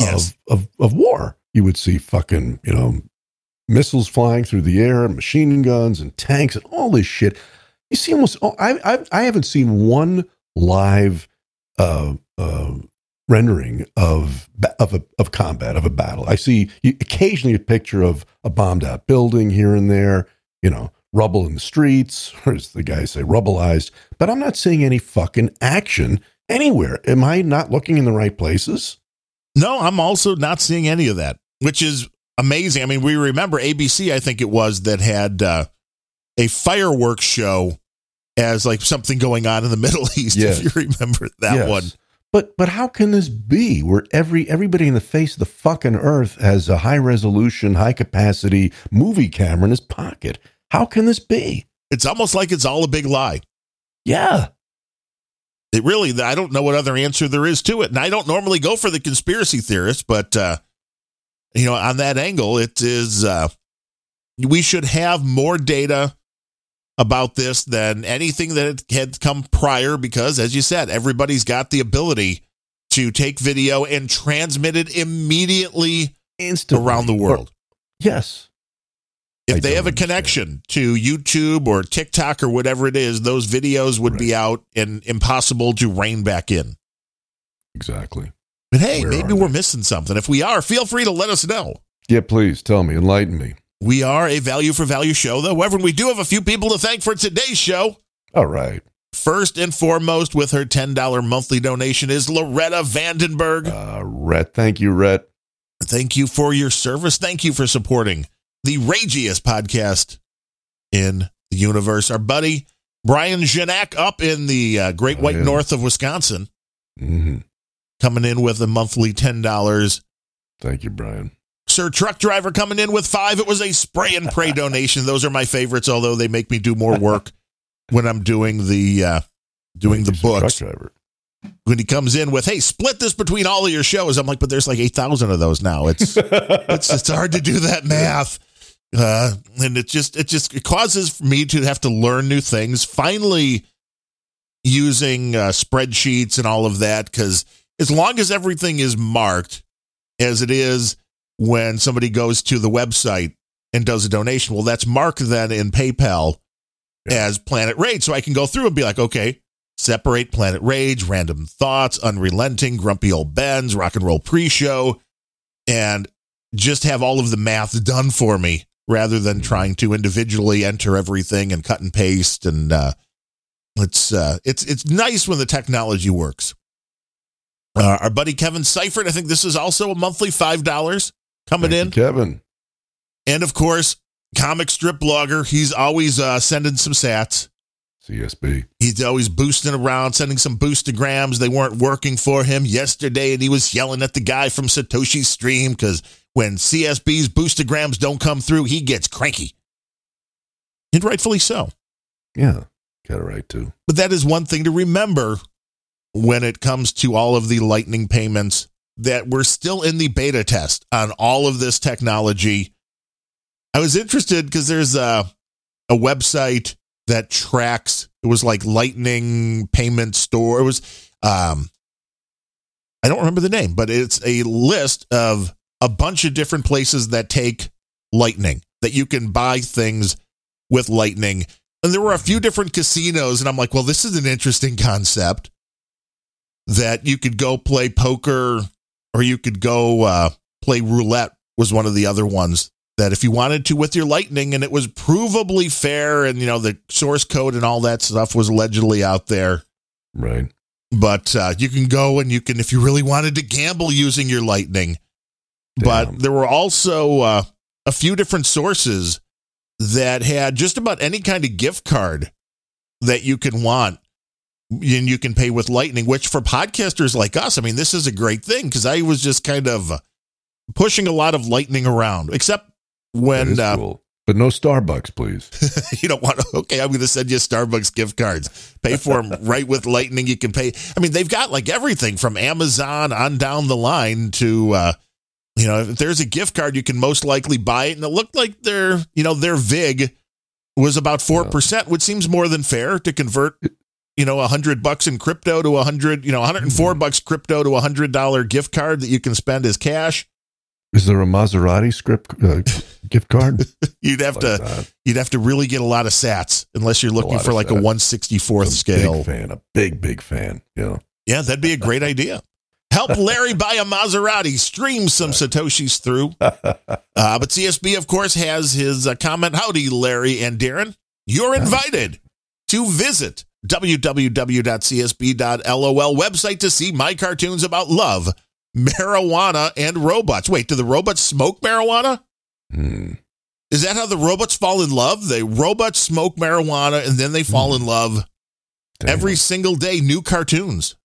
Yes. of, of of war. You would see fucking, you know, missiles flying through the air, machine guns and tanks and all this shit. You see almost oh, I I I haven't seen one live uh uh rendering of of a, of combat of a battle. I see occasionally a picture of a bombed out building here and there, you know, rubble in the streets, or as the guys say, rubbleized. But I'm not seeing any fucking action anywhere. Am I not looking in the right places? No, I'm also not seeing any of that, which is amazing. I mean, we remember ABC, I think it was, that had uh, a fireworks show as like something going on in the Middle East. Yes. If you remember that Yes. one. But but how can this be where every everybody in the face of the fucking earth has a high resolution, high capacity movie camera in his pocket? How can this be? It's almost like it's all a big lie. Yeah. It really, I don't know what other answer there is to it. And I don't normally go for the conspiracy theorist, but, uh, you know, on that angle, it is, uh, we should have more data about this than anything that had come prior because, as you said, everybody's got the ability to take video and transmit it immediately Instantly. around the world. Yes. If they have a connection to YouTube or TikTok or whatever it is, those videos would be out and impossible to rein back in. Exactly. But hey, Where maybe we're missing something. If we are, feel free to let us know. Yeah, please tell me, enlighten me. We are a value for value show, though. However, we do have a few people to thank for today's show. All right. First and foremost, with her $10 monthly donation, is Loretta Vandenberg. Uh, Rhett, thank you, Rhett. Thank you for your service. Thank you for supporting the ragiest podcast in the universe. Our buddy Brian Janak up in the uh, Great Oh, White yeah. North of Wisconsin, hmm coming in with a monthly $10. Thank you, Brian. Sir Truck Driver coming in with five. It was a spray and pray donation. Those are my favorites, although they make me do more work when I'm doing the uh, doing the Thank books. When he comes in with, "Hey, split this between all of your shows," I'm like, "But there's like eight thousand of those now. It's it's it's hard to do that math." Uh, and it just it just it causes me to have to learn new things. Finally, using uh, spreadsheets and all of that because as long as everything is marked as it is when somebody goes to the website and does a donation, well, that's marked then in PayPal as Planet Rage, so I can go through and be like, okay, separate Planet Rage, Random Thoughts, Unrelenting, Grumpy Old Ben's, Rock and Roll Pre-Show, and just have all of the math done for me rather than trying to individually enter everything and cut and paste and uh it's uh it's it's nice when the technology works. Uh, our buddy kevin seifert i think this is also a monthly five dollars coming Thank in. Kevin. and of course comic strip blogger he's always uh sending some sats CSB. He's always boosting around, sending some boostagrams. They weren't working for him yesterday, and he was yelling at the guy from Satoshi's stream because when CSB's boostagrams don't come through, he gets cranky. And rightfully so. Yeah, got it right too. But that is one thing to remember when it comes to all of the lightning payments that we're still in the beta test on all of this technology. I was interested because there's a, a website that tracks it was like lightning payment store. It was um I don't remember the name, but it's a list of a bunch of different places that take lightning that you can buy things with lightning. And there were a few different casinos, and I'm like, well, this is an interesting concept that you could go play poker or you could go uh, play roulette was one of the other ones that if you wanted to with your lightning and it was provably fair and you know the source code and all that stuff was allegedly out there. Right. but uh, you can go and you can if you really wanted to gamble using your lightning. But there were also uh, a few different sources that had just about any kind of gift card that you can want and you can pay with lightning which for podcasters like us i mean this is a great thing because i was just kind of pushing a lot of lightning around except when uh, cool. But no Starbucks, please. you don't want to, okay, I'm going to send you Starbucks gift cards. Pay for them right with Lightning. You can pay. I mean, they've got like everything from Amazon on down the line to, uh, you know, if there's a gift card, you can most likely buy it. And it looked like their, you know, their VIG was about 4%, which seems more than fair to convert, you know, a hundred bucks in crypto to a hundred, you know, 104 bucks crypto to a hundred dollar gift card that you can spend as cash. Is there a Maserati script uh, gift card? You'd have Like to that. you'd have to really get a lot of sats unless you're looking for like a sats. 164th scale. Big fan, a big, big fan. Yeah. Yeah, that'd be a great idea. Help Larry buy a Maserati. Stream some Satoshis through. Uh, but CSB, of course, has his uh, comment. Howdy, Larry and Darren. You're invited to visit www.csb.lol website to see my cartoons about love, marijuana, and robots. Wait, do the robots smoke marijuana? Hmm. Is that how the robots fall in love? The robots smoke marijuana and then they fall in love every single day. New cartoons.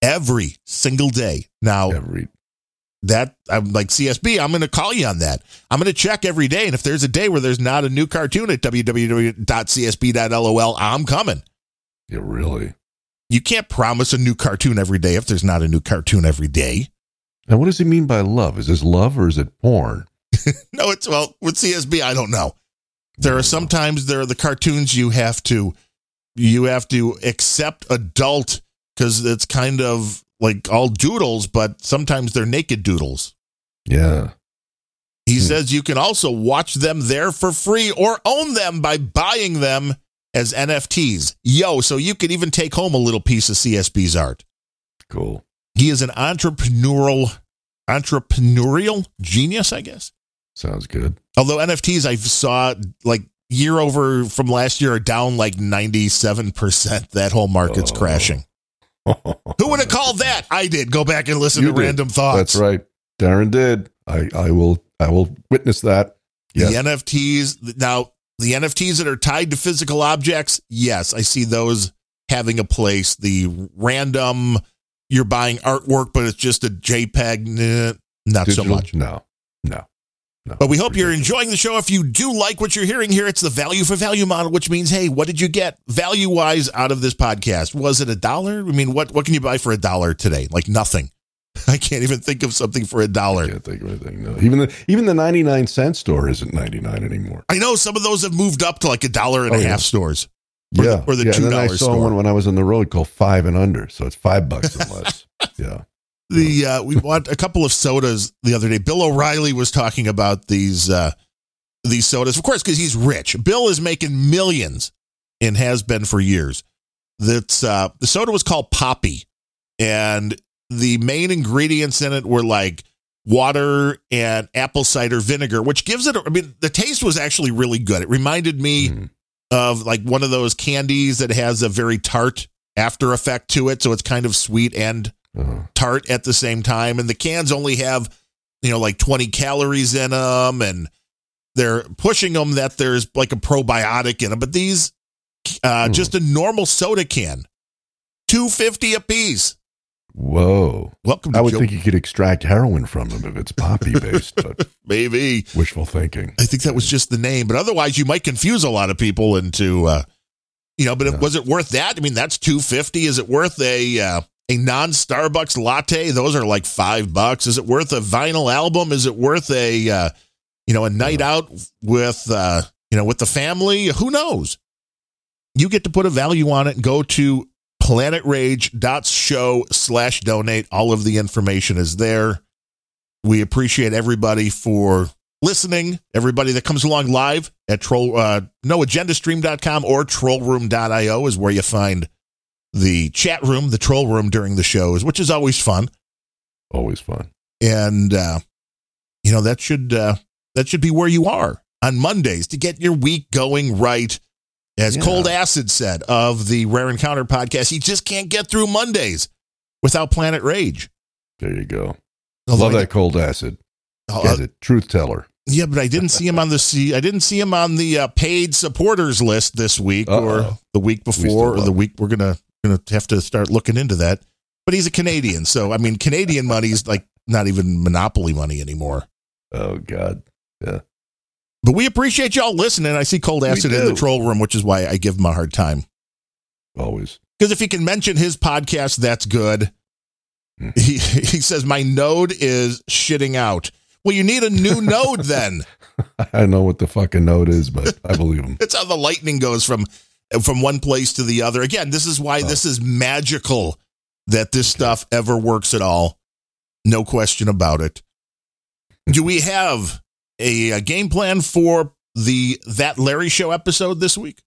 Every single day. Now, every that I'm like CSB. I'm going to call you on that. I'm going to check every day, and if there's a day where there's not a new cartoon at www.csb.lol, I'm coming. Yeah, really. You can't promise a new cartoon every day if there's not a new cartoon every day. Now, what does he mean by love? Is this love or is it porn? no, it's well with CSB. I don't know. There are sometimes there are the cartoons you have to you have to accept adult because it's kind of like all doodles, but sometimes they're naked doodles. Yeah. He hmm. says you can also watch them there for free or own them by buying them as NFTs. Yo, so you could even take home a little piece of CSB's art. Cool. He is an entrepreneurial entrepreneurial genius, I guess. Sounds good. Although NFTs I saw like year over from last year are down like 97%. That whole market's Oh. crashing. Who would have called that? I did. Go back and listen You to did. random thoughts. That's right. Darren did. I, I will I will witness that. Yes. The NFTs now the NFTs that are tied to physical objects, yes, I see those having a place. The random you're buying artwork, but it's just a JPEG, nah, not so much. No. No. No. But we hope you're enjoying the show. If you do like what you're hearing here, it's the value for value model, which means, hey, what did you get value wise out of this podcast? Was it a dollar? I mean, what what can you buy for a dollar today? Like nothing. I can't even think of something for a dollar. Can't think of anything. No. Even the even the ninety nine cent store isn't ninety nine anymore. I know some of those have moved up to like a dollar and a Oh, half yeah. stores. Or yeah. the- or the yeah. And then I $2 saw store. one when I was on the road called five and under. So it's five bucks and less. yeah. The uh, we bought a couple of sodas the other day. Bill O'Reilly was talking about these uh, these sodas, of course, because he's rich. Bill is making millions and has been for years. That's uh, the soda was called Poppi, and the main ingredients in it were like water and apple cider vinegar, which gives it. a- I mean, the taste was actually really good. It reminded me Mm. of like one of those candies that has a very tart after effect to it, so it's kind of sweet and Uh-huh. tart at the same time and the cans only have you know like 20 calories in them and they're pushing them that there's like a probiotic in them but these uh Hmm. just a normal soda can 250 a piece Whoa. welcome to I would Joe- think you could extract heroin from them if it's poppy based, but maybe wishful thinking. i think that was just the name but otherwise you might confuse a lot of people into uh you know but it, was it worth that i mean that's 250 is it worth a uh a non Starbucks latte, those are like five bucks. Is it worth a vinyl album? Is it worth a uh, you know a night out with uh, you know with the family? Who knows? You get to put a value on it and go to planetrage.show slash donate. All of the information is there. We appreciate everybody for listening. Everybody that comes along live at troll uh, noagendastream.com or trollroom.io is where you find the chat room, the troll room during the shows, which is always fun. Always fun. And uh, you know, that should uh, that should be where you are on Mondays to get your week going right. As Yeah. Cold Acid said of the Rare Encounter podcast, he just can't get through Mondays without Planet Rage. There you go. Although Love I- that cold acid. Oh, uh, it. Truth teller. Yeah, but I didn't see him on the see. I didn't see him on the uh, paid supporters list this week or Uh-oh. the week before or the week we're gonna gonna have to start looking into that. But he's a Canadian, so I mean, Canadian money's like not even monopoly money anymore. Oh God. Yeah. But we appreciate y'all listening. I see Cold Acid in the troll room, which is why I give him a hard time. Always. Because if he can mention his podcast, that's good. Hmm. He he says my node is shitting out. Well, you need a new node then. I don't know what the fucking note is, but I believe him. That's how the lightning goes from from one place to the other. Again, this is Oh. why this is magical that this stuff ever works at all. No question about it. Do we have a, a game plan for the that Larry show episode this week?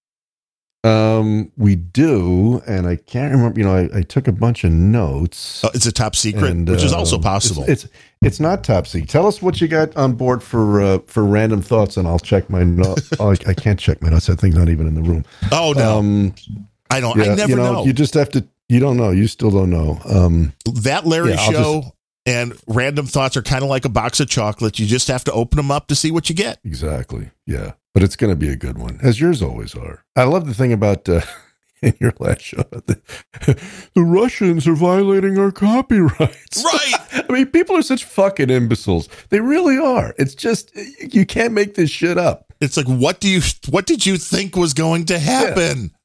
Um, we do, and I can't remember. You know, I, I took a bunch of notes. Oh, it's a top secret, and, which is also um, possible. It's, it's it's not top secret. Tell us what you got on board for uh, for random thoughts, and I'll check my notes. oh, I, I can't check my notes. That thing's not even in the room. oh no, Um, I don't. yeah, I never you know, know. You just have to. You don't know. You still don't know. Um, that Larry Yeah, show and random thoughts are kind of like a box of chocolates. You just have to open them up to see what you get. Exactly. Yeah. But it's going to be a good one, as yours always are. I love the thing about uh, in your last show the, the Russians are violating our copyrights. Right. I mean, people are such fucking imbeciles. They really are. It's just, you can't make this shit up. It's like, what do you? What did you think was going to happen? Yeah,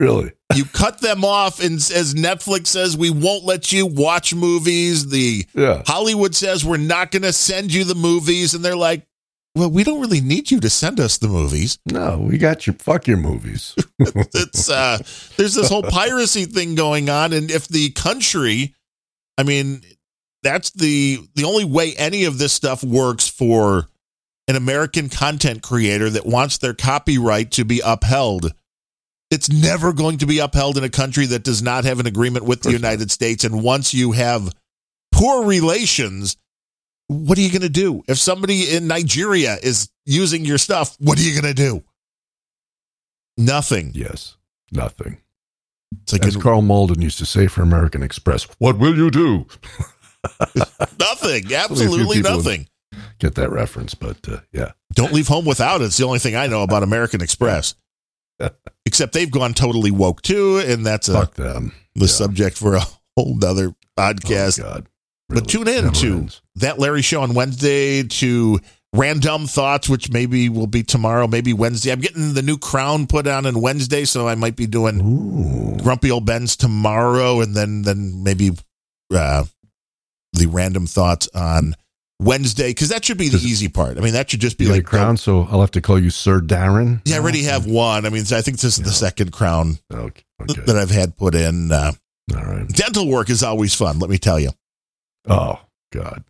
really. you cut them off, and as Netflix says, we won't let you watch movies. The Yeah. Hollywood says we're not going to send you the movies, and they're like, well, we don't really need you to send us the movies. No, we got your, fuck your movies. It's uh, there's this whole piracy thing going on, and if the country, I mean, that's the the only way any of this stuff works for an American content creator that wants their copyright to be upheld. It's never going to be upheld in a country that does not have an agreement with the United States. And once you have poor relations, what are you going to do? If somebody in Nigeria is using your stuff, what are you going to do? Nothing. yes, nothing. It's like As Karl Malden used to say for American Express, what will you do? nothing. Absolutely nothing. Get that reference, but uh, yeah. Don't leave home without it. It's the only thing I know about American Express. Except they've gone totally woke too, and that's a, them. the subject for a whole nother podcast. Oh, God. but tune in to ends. that Larry show on Wednesday to random thoughts, which maybe will be tomorrow, maybe Wednesday. I'm getting the new crown put on on Wednesday, so I might be doing Ooh. Grumpy Old Ben's tomorrow, and then then maybe uh, the random thoughts on Wednesday because that should be the easy part. I mean, that should just be You got a like crown, so I'll have to call you Sir Darren. Yeah, I already have one. I mean, I think this is the second crown Okay. okay. that I've had put in. Uh, All right. dental work is always fun, let me tell you. Oh God,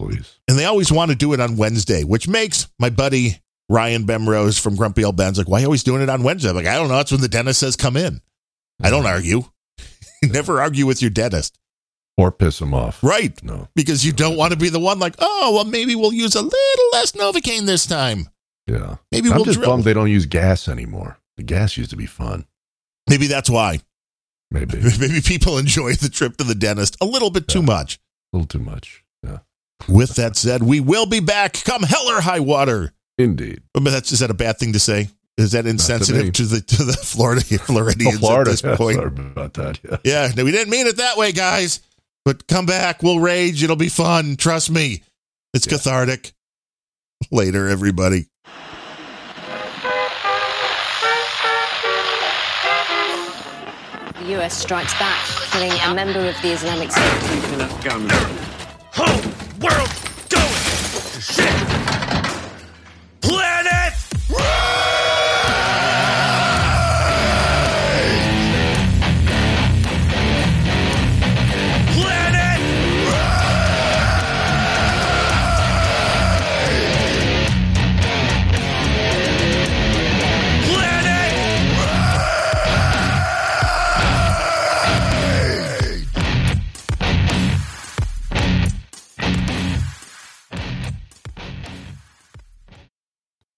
please. And they always want to do it on Wednesday, which makes my buddy Ryan Bemrose from Grumpy Old Ben's like, why are you always doing it on Wednesday? I'm like, I don't know. That's when the dentist says come in. I don't argue. Never argue with your dentist. Or piss him off. Right. No. Because you don't want to be the one like, oh, well, maybe we'll use a little less Novocaine this time. Yeah. Maybe I'm we'll just drill. bummed they don't use gas anymore. The gas used to be fun. Maybe that's why. Maybe Maybe people enjoy the trip to the dentist a little bit too much. A little too much. Yeah. With that said, we will be back come hell or high water. Indeed. But that's is that a bad thing to say? Is that insensitive me. to, the to the Florida Floridians Florida. at this Yeah, point? sorry about that. Yeah. Yeah, no, we didn't mean it that way, guys. But come back, we'll rage. It'll be fun. Trust me, it's cathartic. Later, everybody. The US strikes back, killing a member of the Islamic State. Whole world